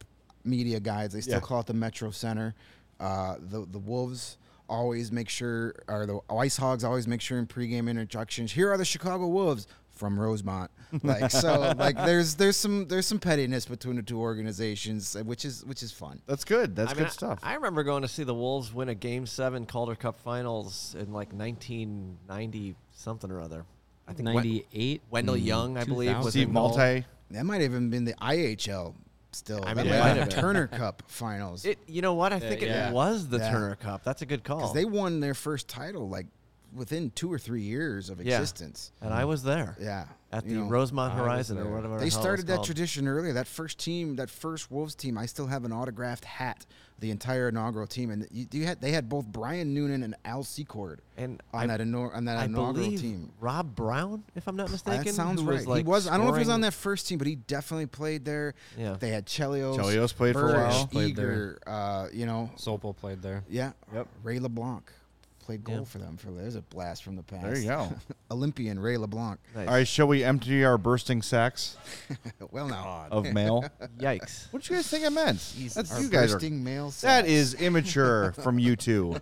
media guides. They still Yeah. call it the Metro Center. Uh, the the Wolves always make sure, or the Ice Hogs always make sure in pregame introductions. Here are the Chicago Wolves from Rosemont. like so, like there's there's some there's some pettiness between the two organizations, uh, which is which is fun. That's good. That's I mean, good stuff. I, I remember going to see the Wolves win a Game Seven Calder Cup Finals in like 1990 something or other. I think 98. Wendell Young, I believe, was Steve involved. Maltais. That might have even been the IHL. Still, I mean, might it have might have the. Turner Cup Finals It, you know what? I think yeah. it was the Yeah. Turner Cup. That's a good call. because they won their first title like within two or three years of Yeah. existence. and I was there Yeah, at you the know, Rosemont Horizon or whatever. They started that called. tradition earlier. That first team, that first Wolves team, I still have an autographed hat. The entire inaugural team, and you, you had they had both Brian Noonan and Al Secord And on I- that inau- on that I inaugural believe team. Rob Brown, if I'm not mistaken. That sounds right. Was like he was. I don't know if he was on that first team, but he definitely played there. Yeah. They had Chelios. Chelios played for a Burge, while. Played there. Eager, uh, you know, Sopel played there. yeah. Yep. Ray LeBlanc played goal Yeah. for them. For there's a blast from the past. There you go. Olympian Ray LeBlanc. Nice. All right, shall we empty our bursting sacks well, now of mail? Yikes. what do you guys think I meant? That's our you guys are. bursting male. That sacks. is immature from you two.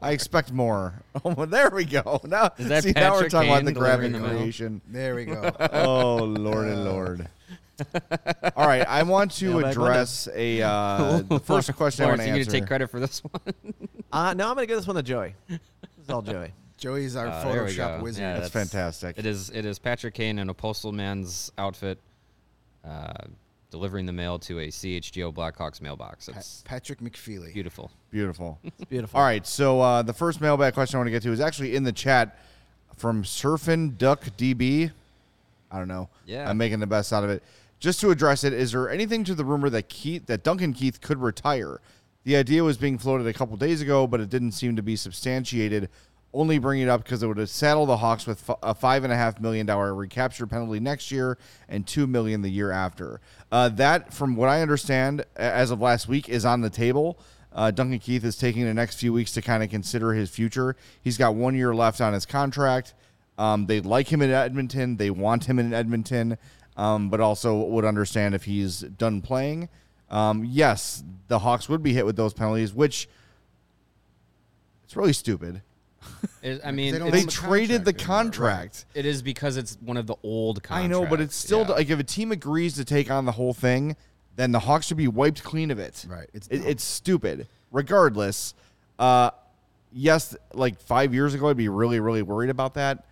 I expect more. Oh, well, there we go. Now, Is that see, now we're Patrick talking about the graphic delivering the creation. There we go. Oh, uh, Lord and Lord. All right, I want to Mailbag address a uh, the first question I want to you need answer. to take credit for this one. Uh, no, I'm going to give this one to Joey. This is all Joey. Joey's our Uh, there we Photoshop go. wizard. Yeah, That's fantastic. It is. It is Patrick Kane in a postal man's outfit, uh, delivering the mail to a CHGO Blackhawks mailbox. Pa- It's Patrick McFeely. beautiful. Beautiful. It's beautiful. All right, so uh, the first mailbag question I want to get to is actually in the chat from Surfin Duck DB. I don't know. Yeah. I'm making the best out of it. Just to address it, is there anything to the rumor that Keith that Duncan Keith could retire? The idea was being floated a couple days ago, but it didn't seem to be substantiated. Only bringing it up because it would have saddled the Hawks with a five and a half million dollar recapture penalty next year and two million the year after. Uh, that, from what I understand, as of last week, is on the table. Uh, Duncan Keith is taking the next few weeks to kind of consider his future. He's got one year left on his contract. Um, they like him in Edmonton. They want him in Edmonton, um, but also would understand if he's done playing. Um, yes, the Hawks would be hit with those penalties, which it's really stupid. It- I mean, They They the traded the contract right. it is because it's one of the old contracts. I know, but it's still Yeah. like if a team agrees to take on the whole thing, then the Hawks should be wiped clean of it. Right, it's It, it's stupid. Regardless, uh, yes, like five years ago, I'd be really, really worried about that.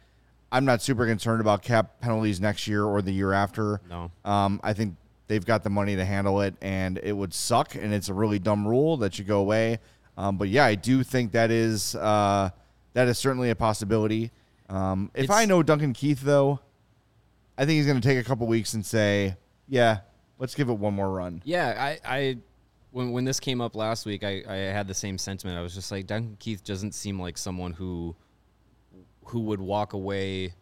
I'm not super concerned about cap penalties next year or the year after. No. Um, I think they've got the money to handle it, and it would suck, and it's a really dumb rule that should go away. Um, but yeah, I do think that is uh, that is certainly a possibility. Um, if It's- I know Duncan Keith, though, I think he's going to take a couple weeks and say, "Yeah, let's give it one more run." Yeah, I, I when when this came up last week, I, I had the same sentiment. I was just like, Duncan Keith doesn't seem like someone who who would walk away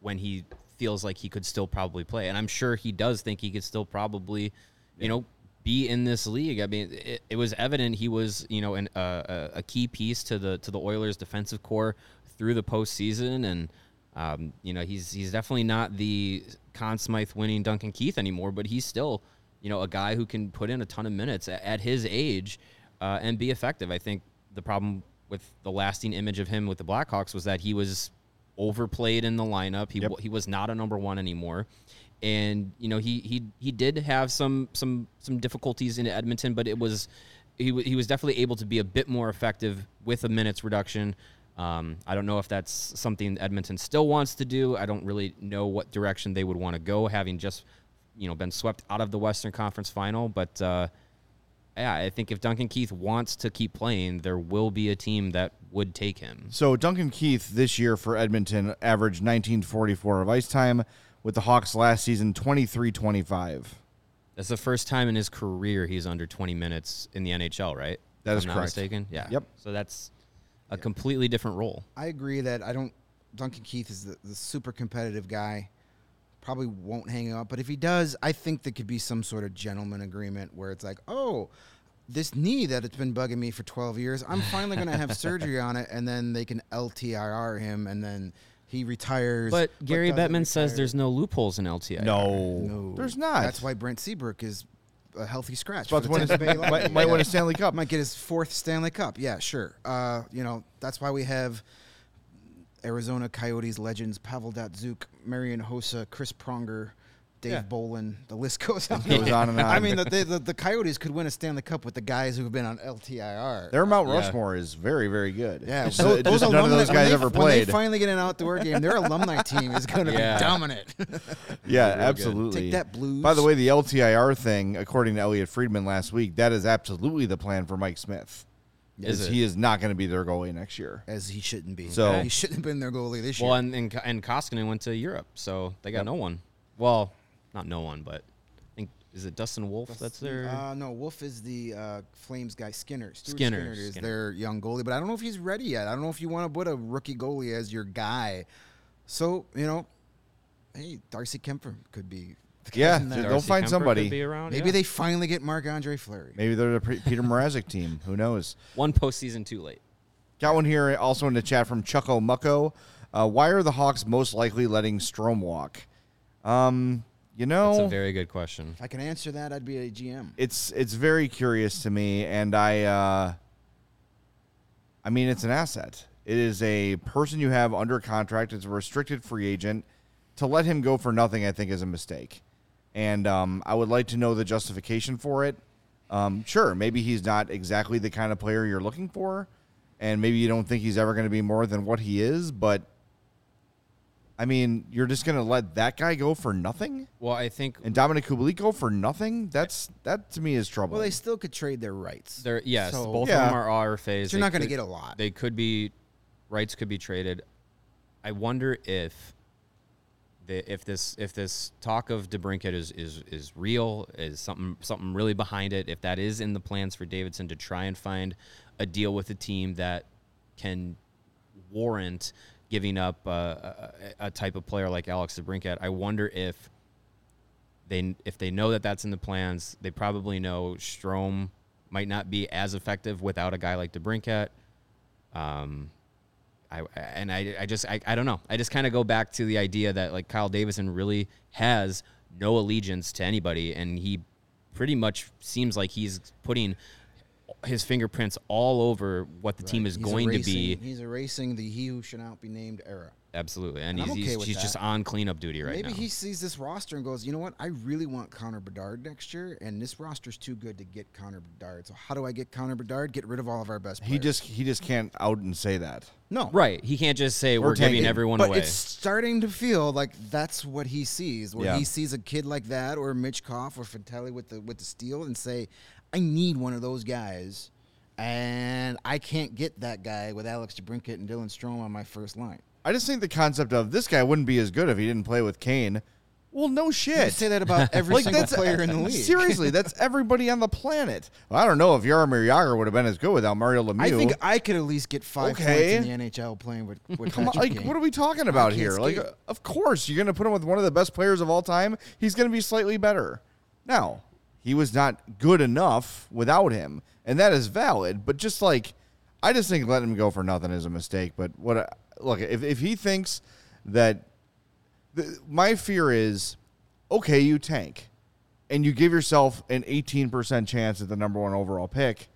when he feels like he could still probably play. And I'm sure he does think he could still probably, you know, be in this league. I mean, it, it was evident he was, you know, an, uh, a a key piece to the to the Oilers' defensive core through the postseason, and um, you know, he's he's definitely not the Conn Smythe winning Duncan Keith anymore, but he's still, you know, a guy who can put in a ton of minutes at, at his age uh, and be effective. I think the problem with the lasting image of him with the Blackhawks was that he was overplayed in the lineup. He Yep. he was not a number one anymore, and you know he he he did have some some some difficulties in Edmonton, but it was he he was definitely able to be a bit more effective with a minutes reduction. Um, I don't know if that's something Edmonton still wants to do. I don't really know what direction they would want to go, having just you know been swept out of the Western Conference Final. But uh, yeah, I think if Duncan Keith wants to keep playing, there will be a team that would take him. So Duncan Keith this year for Edmonton averaged 1944 of ice time, with the Hawks last season 23-25. That's the first time in his career he's under 20 minutes in the NHL, right? That If is I'm not correct. mistaken. Yeah. Yep. So that's a completely different role. I agree that I don't. Duncan Keith is the, the super competitive guy. Probably won't hang up, but if he does, I think there could be some sort of gentleman agreement where it's like, oh, this knee that it's been bugging me for 12 years, I'm finally going to have surgery on it, and then they can LTIR him, and then he retires. But Gary doesn't Bettman says there's no loopholes in LTI. No, no, there's not. That's why Brent Seabrook is a healthy scratch. About for to win his- Bay might, might win a Stanley Cup. Might get his fourth Stanley Cup. Yeah, sure. Uh, you know, that's why we have Arizona Coyotes legends Pavel Datsyuk, Marian Hossa, Chris Pronger, Dave Yeah. Bolland. The list goes on. Goes on and on. I mean, the, the, the Coyotes could win a Stanley Cup with the guys who have been on LTIR. Their Mount Yeah. Rushmore is very, very good. yeah, so just- those just none of those when guys they- ever When they played. finally get an outdoor game, their alumni team is going to Yeah. be dominant. Yeah, good. absolutely. Take that, Blues. By the way, the LTIR thing, according to Elliotte Friedman last week, that is absolutely the plan for Mike Smith. Is it? he is not going to be their goalie next year. as he shouldn't be. So- he shouldn't have been their goalie this year. Well, and and, and Koskinen went to Europe, so they got no one. Well, not no one, but I think is it Dustin Wolf? That's their. Uh, no, Wolf is the uh, Flames guy. Skinner. Stuart Skinner, Skinner, is Skinner. their young goalie, but I don't know if he's ready yet. I don't know if you want to put a rookie goalie as your guy. So you know, hey, Darcy Kuemper could be. The guy Yeah, in that. they'll Darcy find Kuemper somebody. could be around, Maybe yeah. they finally get Marc Andre Fleury. Maybe they're the P- Peter Mrazek team. Who knows? one postseason too late. Got one here also in the chat from Chucko Mucko. Uh, why are the Hawks most likely letting Strome walk? Um, you know, That's a very good question. If I can answer that, I'd be a GM. it's it's very curious to me, and I, uh, I mean, it's an asset. It is a person you have under contract. It's a restricted free agent. To let him go for nothing, I think, is a mistake. And um, I would like to know the justification for it. Um, sure, maybe he's not exactly the kind of player you're looking for, and maybe you don't think he's ever going to be more than what he is. But I mean, you're just going to let that guy go for nothing, Well, I think and Dominik Kubalik go for nothing. That's that to me is trouble. Well, they still could trade their rights. they're yes, So- both Yeah. of them are RFAs. You're They not gonna get a lot. They could be rights could be traded. I wonder if if this if this talk of DeBrincat is is is real, is something something really behind it. If that is in the plans for Davidson to try and find a deal with a team that can warrant giving up uh, a, a type of player like Alex DeBrincat, I wonder if they if they know that that's in the plans, they probably know Strome might not be as effective without a guy like DeBrincat. Um, I and I, I just I, I don't know. I just kind of go back to the idea that like Kyle Davidson really has no allegiance to anybody, and he pretty much seems like he's putting his fingerprints all over what the team is He's going to be. He's erasing the "he who should not be named" era. Absolutely, and, And he's okay he's, he's just on cleanup duty right Maybe now. Maybe he sees this roster and goes, you know what? I really want Connor Bedard next year, and this roster's too good to get Connor Bedard. So how do I get Connor Bedard? Get rid of all of our best players. he just he just can't out and say that. no right, he can't just say we're, tanking. giving everyone but away. it's starting to feel like that's what he sees. Where Yeah. he sees a kid like that, or Michkov, or Fantilli with the with the steel, and say, I need one of those guys, and I can't get that guy with Alex DeBrincat and Dylan Strome on my first line. I just think the concept of this guy wouldn't be as good if he didn't play with Kane. Well, no shit. You say that about every Like, single player in the league. Seriously, that's everybody on the planet. Well, I don't know if Jaromir Jagr would have been as good without Mario Lemieux. I think I could at least get five Okay. points in the NHL playing with, with Come on, like, Kane. what are we talking about here? Like, skate. uh, of course, you're going to put him with one of the best players of all time. He's going to be slightly better. Now, he was not good enough without him, and that is valid. But just like, I just think letting him go for nothing is a mistake. But what? Look, if if he thinks that, the, my fear is, okay, you tank, and you give yourself an 18% chance at the number one overall pick.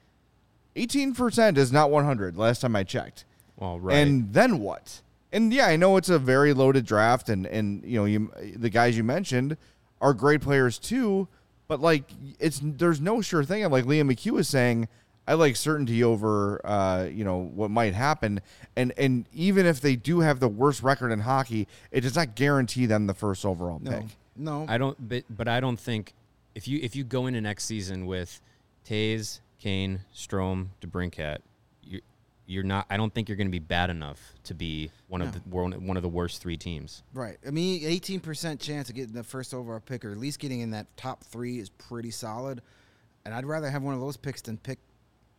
18% is not 100. Last time I checked. well, right. And then what? And yeah, I know it's a very loaded draft, and and you know you the guys you mentioned are great players too. But like, it's there's no sure thing. And like Liam McHugh is saying, I like certainty over uh, you know what might happen. And and even if they do have the worst record in hockey, it does not guarantee them the first overall no, pick. no. I don't, but, but I don't think if you if you go into next season with Toews, Kane, Strome, DeBrincat, you you're not. I don't think you're going to be bad enough to be one of the one one of the worst three teams. Right. I mean, eighteen percent chance of getting the first overall pick, or at least getting in that top three, is pretty solid. And I'd rather have one of those picks than pick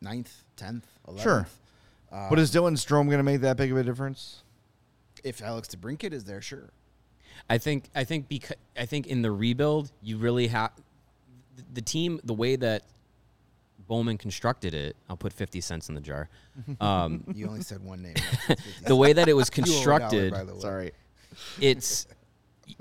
ninth, tenth, eleventh. Sure. but is Dylan Strome going to make that big of a difference? If Alex DeBrinket is there, sure. I think I think because I think in the rebuild you really have the team the way that Bowman constructed it. I'll put fifty cents in the jar. Um, You only said one name. the way that it was You dollar, constructed, by the way. Sorry. it's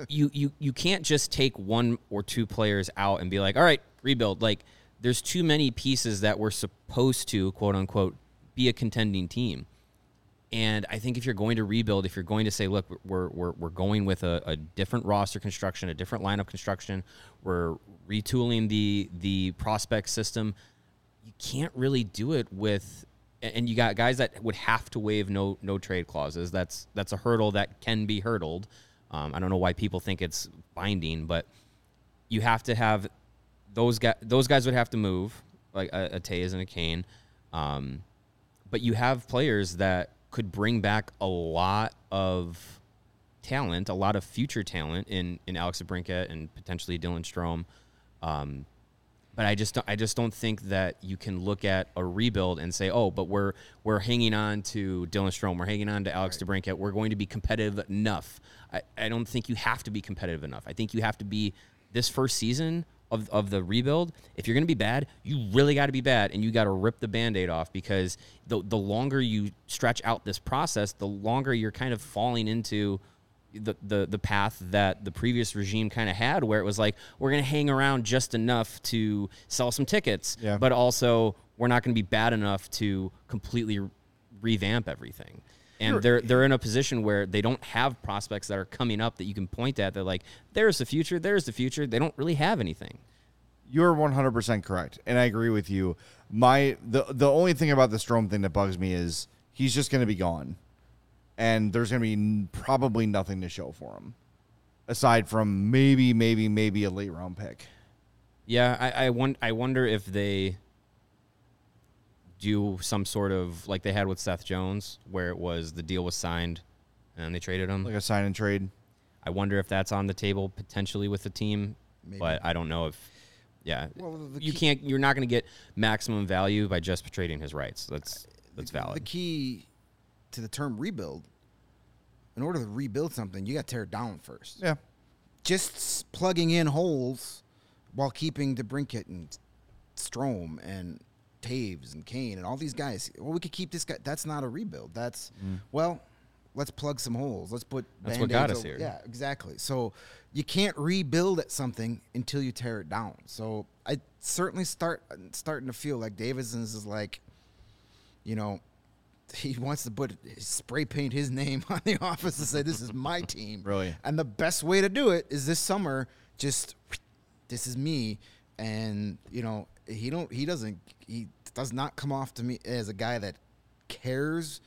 you you you can't just take one or two players out and be like, all right, rebuild. Like there's too many pieces that were supposed to quote unquote be a contending team. And I think if you're going to rebuild, if you're going to say, look, we're, we're, we're going with a, a different roster construction, a different lineup construction, we're retooling the the prospect system, you can't really do it with and you got guys that would have to waive no no trade clauses. That's that's a hurdle that can be hurdled. Um, I don't know why people think it's binding, but you have to have those guys. Those guys would have to move, like a, a and a Kane. Um, but you have players that could bring back a lot of talent, a lot of future talent in in Alex DeBrincat and potentially Dylan Strome. Um, but I just don't, I just don't think that you can look at a rebuild and say, oh, but we're we're hanging on to Dylan Strome, we're hanging on to Alex right. DeBrincat, we're going to be competitive enough. I, I don't think you have to be competitive enough. I think you have to be this first season of, of the rebuild. If you're going to be bad, you really got to be bad, and you got to rip the band-aid off because the the longer you stretch out this process, the longer you're kind of falling into – the, the the path that the previous regime kind of had, where it was like we're going to hang around just enough to sell some tickets, yeah. but also we're not going to be bad enough to completely revamp everything. And they're they're in a position where they don't have prospects that are coming up that you can point at. They're like, there's the future, there's the future. They don't really have anything. You're 100% correct, and I agree with you. My the the only thing about the Strome thing that bugs me is he's just going to be gone and there's going to be probably nothing to show for him aside from maybe, maybe, maybe a late round pick. Yeah, I I, want, I wonder if they do some sort of like they had with Seth Jones, where it was the deal was signed and they traded him, like a sign and trade. I wonder if that's on the table potentially with the team, maybe. but I don't know if. Yeah, well, you can't. You're not going to get maximum value by just trading his rights. That's that's valid. The key to the term rebuild, in order to rebuild something, you got to tear it down first. Yeah. Just plugging in holes while keeping DeBrincat and Strome and Toews and Kane and all these guys. Well, we could keep this guy. That's not a rebuild. That's mm. well, let's plug some holes. Let's put. That's what got us here. Yeah, exactly. So you can't rebuild at something until you tear it down. So I certainly start starting to feel like Davidson's is like, you know, he wants to put spray paint his name on the office to say this is my team. Really? And the best way to do it is this summer. Just this is me, and you know he don't he doesn't he does not come off to me as a guy that cares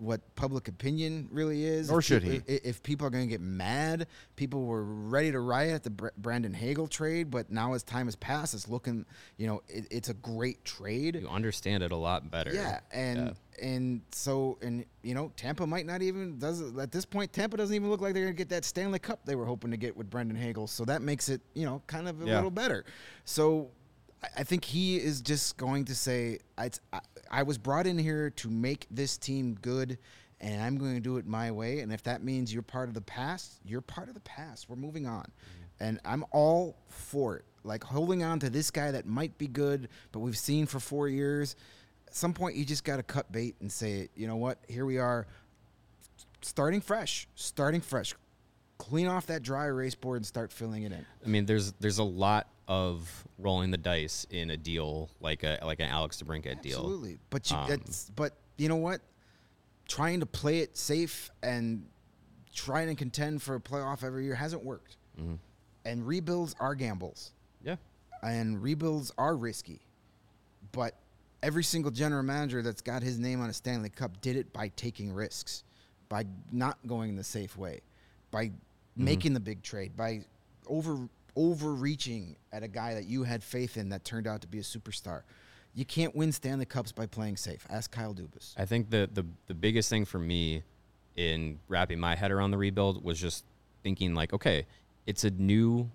what public opinion really is. Or should he? If people are going to get mad, people were ready to riot at the Brandon Hagel trade, but now as time has passed, it's looking, you know, it, it's a great trade. You understand it a lot better. Yeah, and yeah. and so and you know, Tampa might not even does at this point. Tampa doesn't even look like they're going to get that Stanley Cup they were hoping to get with Brandon Hagel. So that makes it, you know, kind of a yeah. little better. So I think he is just going to say, I, I was brought in here to make this team good, and I'm going to do it my way. And if that means you're part of the past, you're part of the past. We're moving on. Mm-hmm. And I'm all for it. Like holding on to this guy that might be good, but we've seen for four years. At some point, you just got to cut bait and say, you know what? Here we are, starting fresh, starting fresh. Clean off that dry erase board and start filling it in. I mean, there's there's a lot of rolling the dice in a deal like a like an Alex DeBrincat deal. Absolutely, but you um, but you know what? Trying to play it safe and trying to contend for a playoff every year hasn't worked. Mm-hmm. And rebuilds are gambles. Yeah, and rebuilds are risky, but every single general manager that's got his name on a Stanley Cup did it by taking risks, by not going the safe way, by mm-hmm. making the big trade, by over overreaching at a guy that you had faith in that turned out to be a superstar. You can't win Stanley Cups by playing safe. Ask Kyle Dubas. I think the, the the biggest thing for me in wrapping my head around the rebuild was just thinking like, okay, it's a new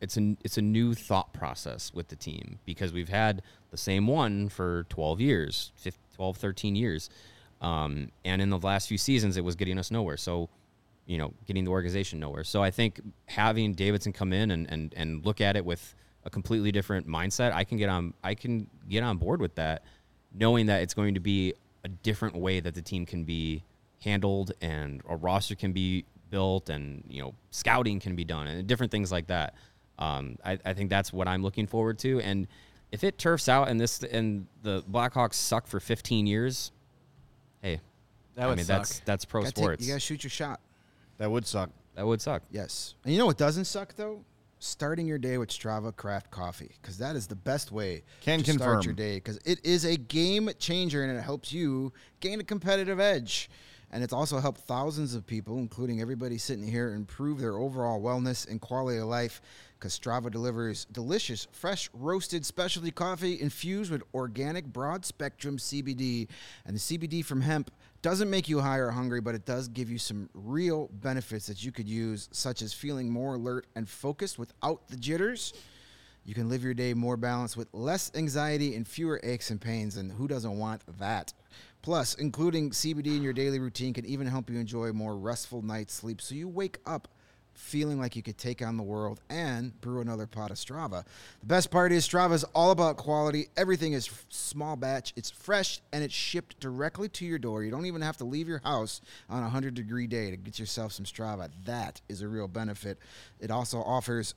it's a it's a new thought process with the team because we've had the same one for 12 years, 15, 12, 13 years. Um, and in the last few seasons, it was getting us nowhere. So you know, getting the organization nowhere. So I think having Davidson come in and, and, and look at it with a completely different mindset, I can get on I can get on board with that, knowing that it's going to be a different way that the team can be handled and a roster can be built and you know scouting can be done and different things like that. Um, I, I think that's what I'm looking forward to. And if it turfs out and this and the Blackhawks suck for 15 years, hey, That would I mean, suck. that's that's pro Gotta take- sports. you gotta shoot your shot. That would suck. that would suck. Yes. And you know what doesn't suck though? Starting your day with Strava Craft Coffee because that is the best way Can to confirm. start your day because it is a game changer and it helps you gain a competitive edge. And it's also helped thousands of people, including everybody sitting here, improve their overall wellness and quality of life. Because Strava delivers delicious, fresh, roasted specialty coffee infused with organic, broad spectrum CBD. And the CBD from hemp doesn't make you high or hungry, but it does give you some real benefits that you could use, such as feeling more alert and focused without the jitters. You can live your day more balanced with less anxiety and fewer aches and pains. And who doesn't want that? Plus, including CBD in your daily routine can even help you enjoy more restful night's sleep so you wake up feeling like you could take on the world and brew another pot of Strava. The best part is Strava is all about quality. Everything is small batch, it's fresh, and it's shipped directly to your door. You don't even have to leave your house on a 100 degree day to get yourself some Strava. That is a real benefit. It also offers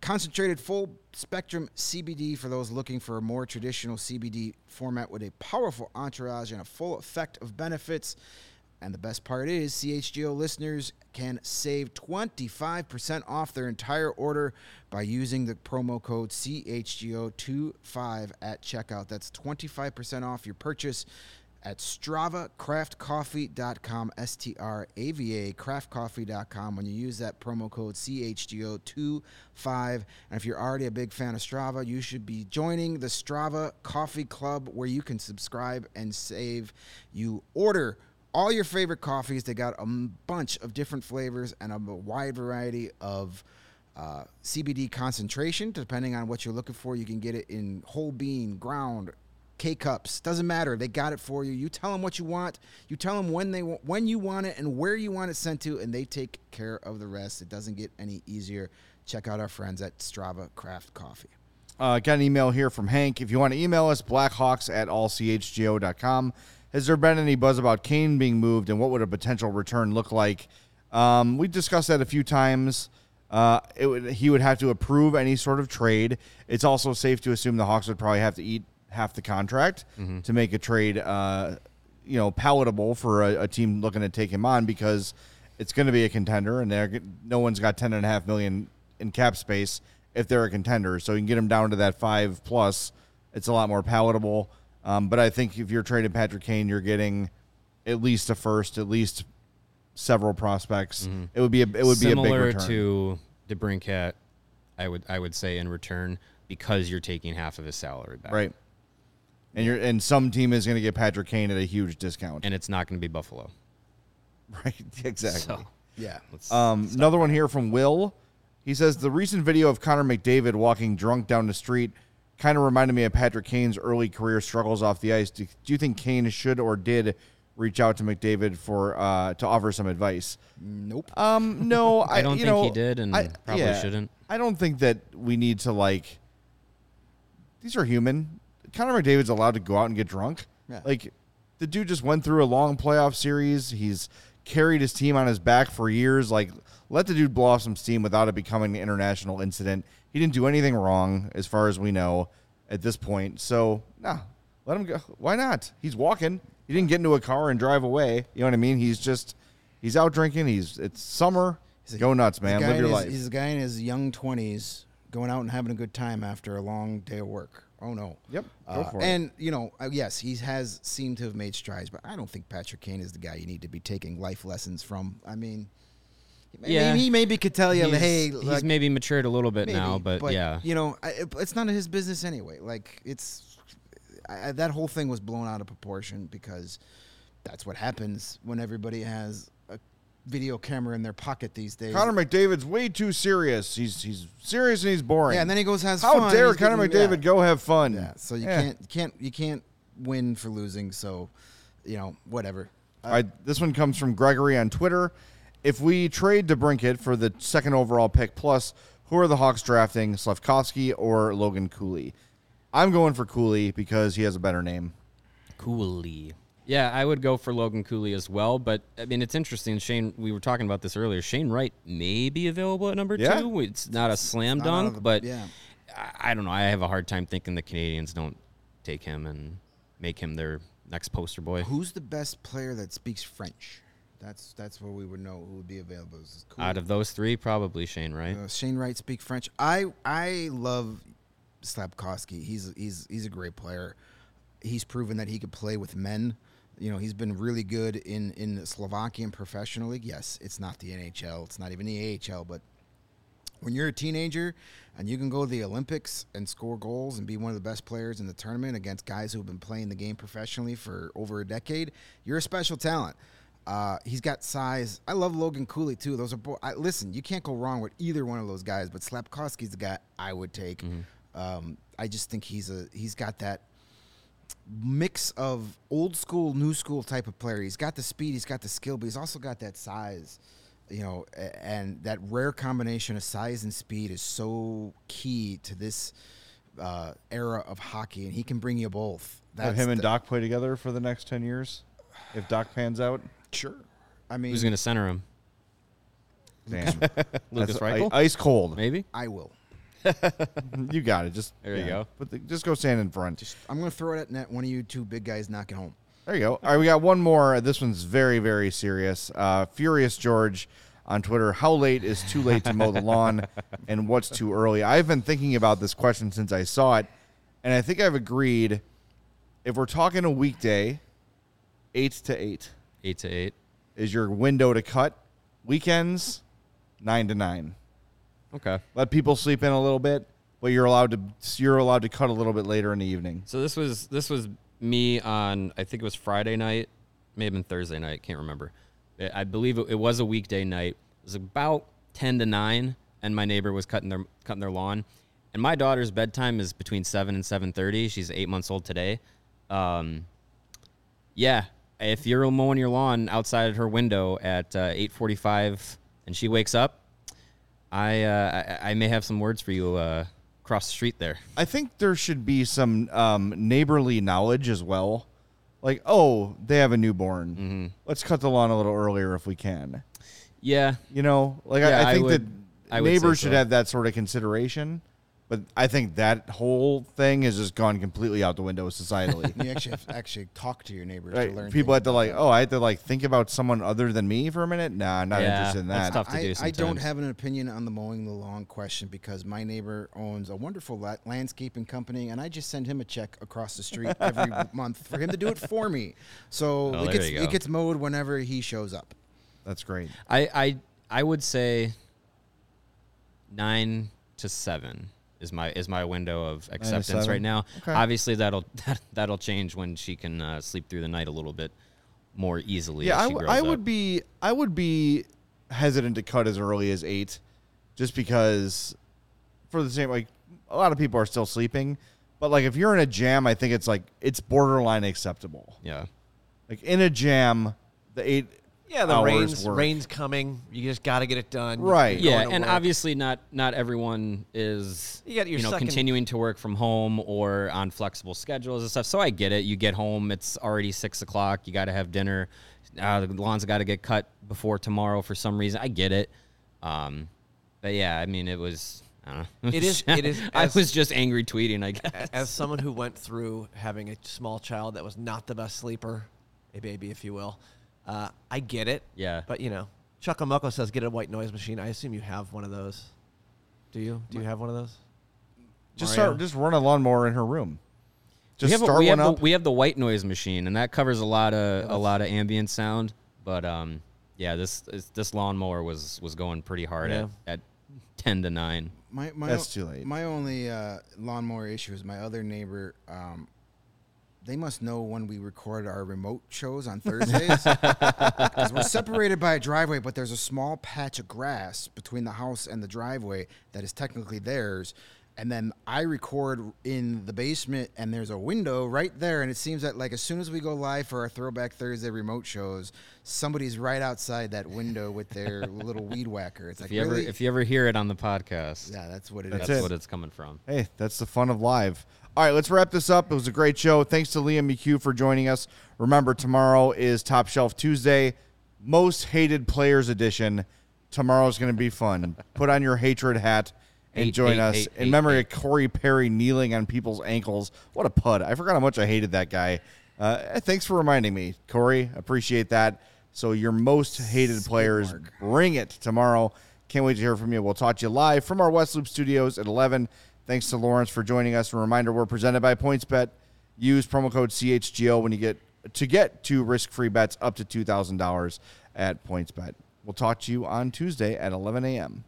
concentrated full spectrum CBD for those looking for a more traditional CBD format with a powerful entourage and a full effect of benefits. And the best part is, CHGO listeners can save 25% off their entire order by using the promo code CHGO25 at checkout. That's 25% off your purchase at StravaCraftCoffee.com, S T R A V A, craftcoffee.com. When you use that promo code CHGO25, and if you're already a big fan of Strava, you should be joining the Strava Coffee Club where you can subscribe and save. You order all your favorite coffees. They got a bunch of different flavors and a wide variety of uh, CBD concentration. Depending on what you're looking for, you can get it in whole bean, ground, K cups. Doesn't matter. They got it for you. You tell them what you want. You tell them when they when you want it and where you want it sent to, and they take care of the rest. It doesn't get any easier. Check out our friends at Strava Craft Coffee. Uh, got an email here from Hank. If you want to email us, blackhawks at allchgo.com. Has there been any buzz about Kane being moved and what would a potential return look like? Um, we discussed that a few times. Uh, it would, he would have to approve any sort of trade. It's also safe to assume the Hawks would probably have to eat half the contract to make a trade, uh, you know, palatable for a, a team looking to take him on because it's going to be a contender, and they're, no one's got ten and a half million in cap space if they're a contender. So you can get them down to that five plus. It's a lot more palatable. Um, but I think if you're trading Patrick Kane, you're getting at least a first, at least several prospects. It would be a, it would be a big Similar return. to DeBrincat, I would I would say in return because you're taking half of his salary back, right. And you're and some team is going to get Patrick Kane at a huge discount. And it's not going to be Buffalo. right, exactly. So Yeah. let's Um, another one here from Will. He says the recent video of Connor McDavid walking drunk down the street kind of reminded me of Patrick Kane's early career struggles off the ice. Do, do you think Kane should or did reach out to McDavid for uh, to offer some advice? Nope. Um, no, I, I don't you think he did, and I- probably yeah, shouldn't. I don't think that we need to like. These are human. Connor McDavid's allowed to go out and get drunk. Yeah. Like the dude just went through a long playoff series. He's carried his team on his back for years. Like let the dude blow off some steam without it becoming an international incident. He didn't do anything wrong as far as we know at this point. So nah, let him go. Why not? He's walking. He didn't get into a car and drive away. You know what I mean? He's just he's out drinking. He's it's summer. He's a- Go nuts, man. Live your his- life. He's a guy in his young 20s going out and having a good time after a long day of work. Oh, no. Yep, go Uh, for it. and, you know, uh, yes, he has seemed to have made strides, but I don't think Patrick Kane is the guy you need to be taking life lessons from. I mean, Yeah. he maybe could tell you, he's, hey, he's maybe matured a little bit maybe, now, but, yeah, You know, I, it's none of his business anyway. Like, it's I, I- that whole thing was blown out of proportion because that's what happens when everybody has a video camera in their pocket these days. Connor McDavid's way too serious. He's he's serious and he's boring. Yeah, and then he goes has How fun. dare He's Connor getting- McDavid go have fun? Yeah, so you Yeah. can't can't you can't win for losing. So, you know, whatever. All right, this one comes from Gregory on Twitter. If we trade DeBrincat for the second overall pick plus, who are the Hawks drafting, Slafkovsky or Logan Cooley? I'm going for Cooley because he has a better name. Cooley. Yeah, I would go for Logan Cooley as well. But I mean, it's interesting. Shane, we were talking about this earlier. Shane Wright may be available at number Yeah. two. It's not a slam not dunk, the- but yeah. I, I don't know. I have a hard time thinking the Canadiens don't take him and make him their next poster boy. Who's the best player that speaks French? That's that's where we would know who would be available. Cool. Out of those three, probably Shane, Wright. Uh, Shane Wright speak French. I I love Slafkovsky. He's he's he's a great player. He's proven that he could play with men. You know, he's been really good in in the Slovakian professional league. Yes, it's not the NHL. It's not even the AHL, but when you're a teenager and you can go to the Olympics and score goals and be one of the best players in the tournament against guys who have been playing the game professionally for over a decade, you're a special talent. Uh, he's got size. I love Logan Cooley too. Those are bo- I, listen. You can't go wrong with either one of those guys. But Slafkovsky's the guy I would take. Um, I just think he's a he's got that mix of old school, new school type of player. He's got the speed, he's got the skill, but he's also got that size. You know, and that rare combination of size and speed is so key to this uh, era of hockey, and he can bring you both. Have him and the- Doc play together for the next ten years, if Doc pans out. Sure. I mean, Who's going to center him? Damn, Lukas That's i- Reichel? ice cold. Maybe. I will. You got it. Just There you go. But the, just go stand in front. Just I'm going to throw it at net. One of you two big guys knock it home. There you go. All right, we got one more. This one's very, very serious. Uh, Furious George on Twitter. How late is too late to mow the lawn, and what's too early? I've been thinking about this question since I saw it, and I think I've agreed. If we're talking a weekday, eight to eight Eight to eight. is your window to cut. Weekends, nine to nine. Okay. Let people sleep in a little bit, but you're allowed to you're allowed to cut a little bit later in the evening. So this was this was me on I think it was Friday night, may have been Thursday night, can't remember. I- I believe it, it was a weekday night. It was about ten to nine, and my neighbor was cutting their cutting their lawn. And my daughter's bedtime is between seven and seven thirty. She's eight months old today. Um, yeah, if you're mowing your lawn outside her window at uh, eight forty-five, and she wakes up, I, uh, I I may have some words for you uh, across the street there. I think there should be some um, neighborly knowledge as well. Like, oh, they have a newborn. Mm-hmm. Let's cut the lawn a little earlier if we can. Yeah, You know, like Yeah, I, I I think would- that I neighbors should have that sort of consideration. But I think that whole thing has just gone completely out the window societally. You actually have to actually talk to your neighbors right? to learn. People things had to like, them. oh, I had to like think about someone other than me for a minute. Nah, I'm not Yeah, interested in that's that. tough. to I, do I don't sometimes. have an opinion on the mowing the lawn question because my neighbor owns a wonderful la- landscaping company, and I just send him a check across the street every month for him to do it for me. So Oh, it there gets you go. it gets mowed whenever he shows up. That's great. I, I I would say nine to seven is my is my window of acceptance right now. Okay. Obviously, that'll that, that'll change when she can uh, sleep through the night a little bit more easily. Yeah, I, w- I would up. be I would be hesitant to cut as early as eight, just because for the same like a lot of people are still sleeping, but like if you're in a jam, I think it's like it's borderline acceptable. Yeah. Like in a jam, the eight Yeah, the hours rain's work. rain's coming. You just got to get it done. Right. You're Yeah, and work. obviously not not everyone is You got your know second- continuing to work from home or on flexible schedules and stuff. So I get it. You get home, it's already six o'clock. You got to have dinner. Uh, the lawn's got to get cut before tomorrow for some reason. I get it. Um, but yeah, I mean, it was. I don't know. It is- it is I as- was just angry tweeting. I guess. as someone who went through having a small child that was not the best sleeper, a baby, if you will, uh, I get it. Yeah. But you know, Chuckamucko says get a white noise machine. I assume you have one of those. Do you? Do you have one of those? just Mario? start just run a lawnmower in her room. Just we have, start we, one have up. the, we have the white noise machine, and that covers a lot of a lot of ambient sound. But um, yeah, this this, this lawnmower was was going pretty hard Yeah. at, at ten to nine. My, my That's too late. My only uh, lawnmower issue is my other neighbor. Um, they must know when we record our remote shows on Thursdays because we're separated by a driveway, but there's a small patch of grass between the house and the driveway that is technically theirs. And then I record in the basement, and there's a window right there. And it seems that like as soon as we go live for our Throwback Thursday remote shows, somebody's right outside that window with their little weed whacker. It's like If you ever if you ever hear it on the podcast, yeah, that's what it is. That's that's it. what it's coming from. Hey, that's the fun of live. All right, let's wrap this up. It was a great show. Thanks to Liam McHugh for joining us. Remember, tomorrow is Top Shelf Tuesday, Most Hated Players Edition. Tomorrow's going to be fun. Put on your hatred hat and Hate, join hate, us. hate, in memory of Corey Perry kneeling on people's ankles. What a pud. I forgot how much I hated that guy. Uh, thanks for reminding me, Corey. Appreciate that. So your most hated players, bring it tomorrow. Can't wait to hear from you. We'll talk to you live from our West Loop studios at 11. Thanks to Lawrence for joining us. A reminder: we're presented by PointsBet. Use promo code CHGO when you get to get two risk-free bets up to two thousand dollars at PointsBet. We'll talk to you on Tuesday at 11 a.m.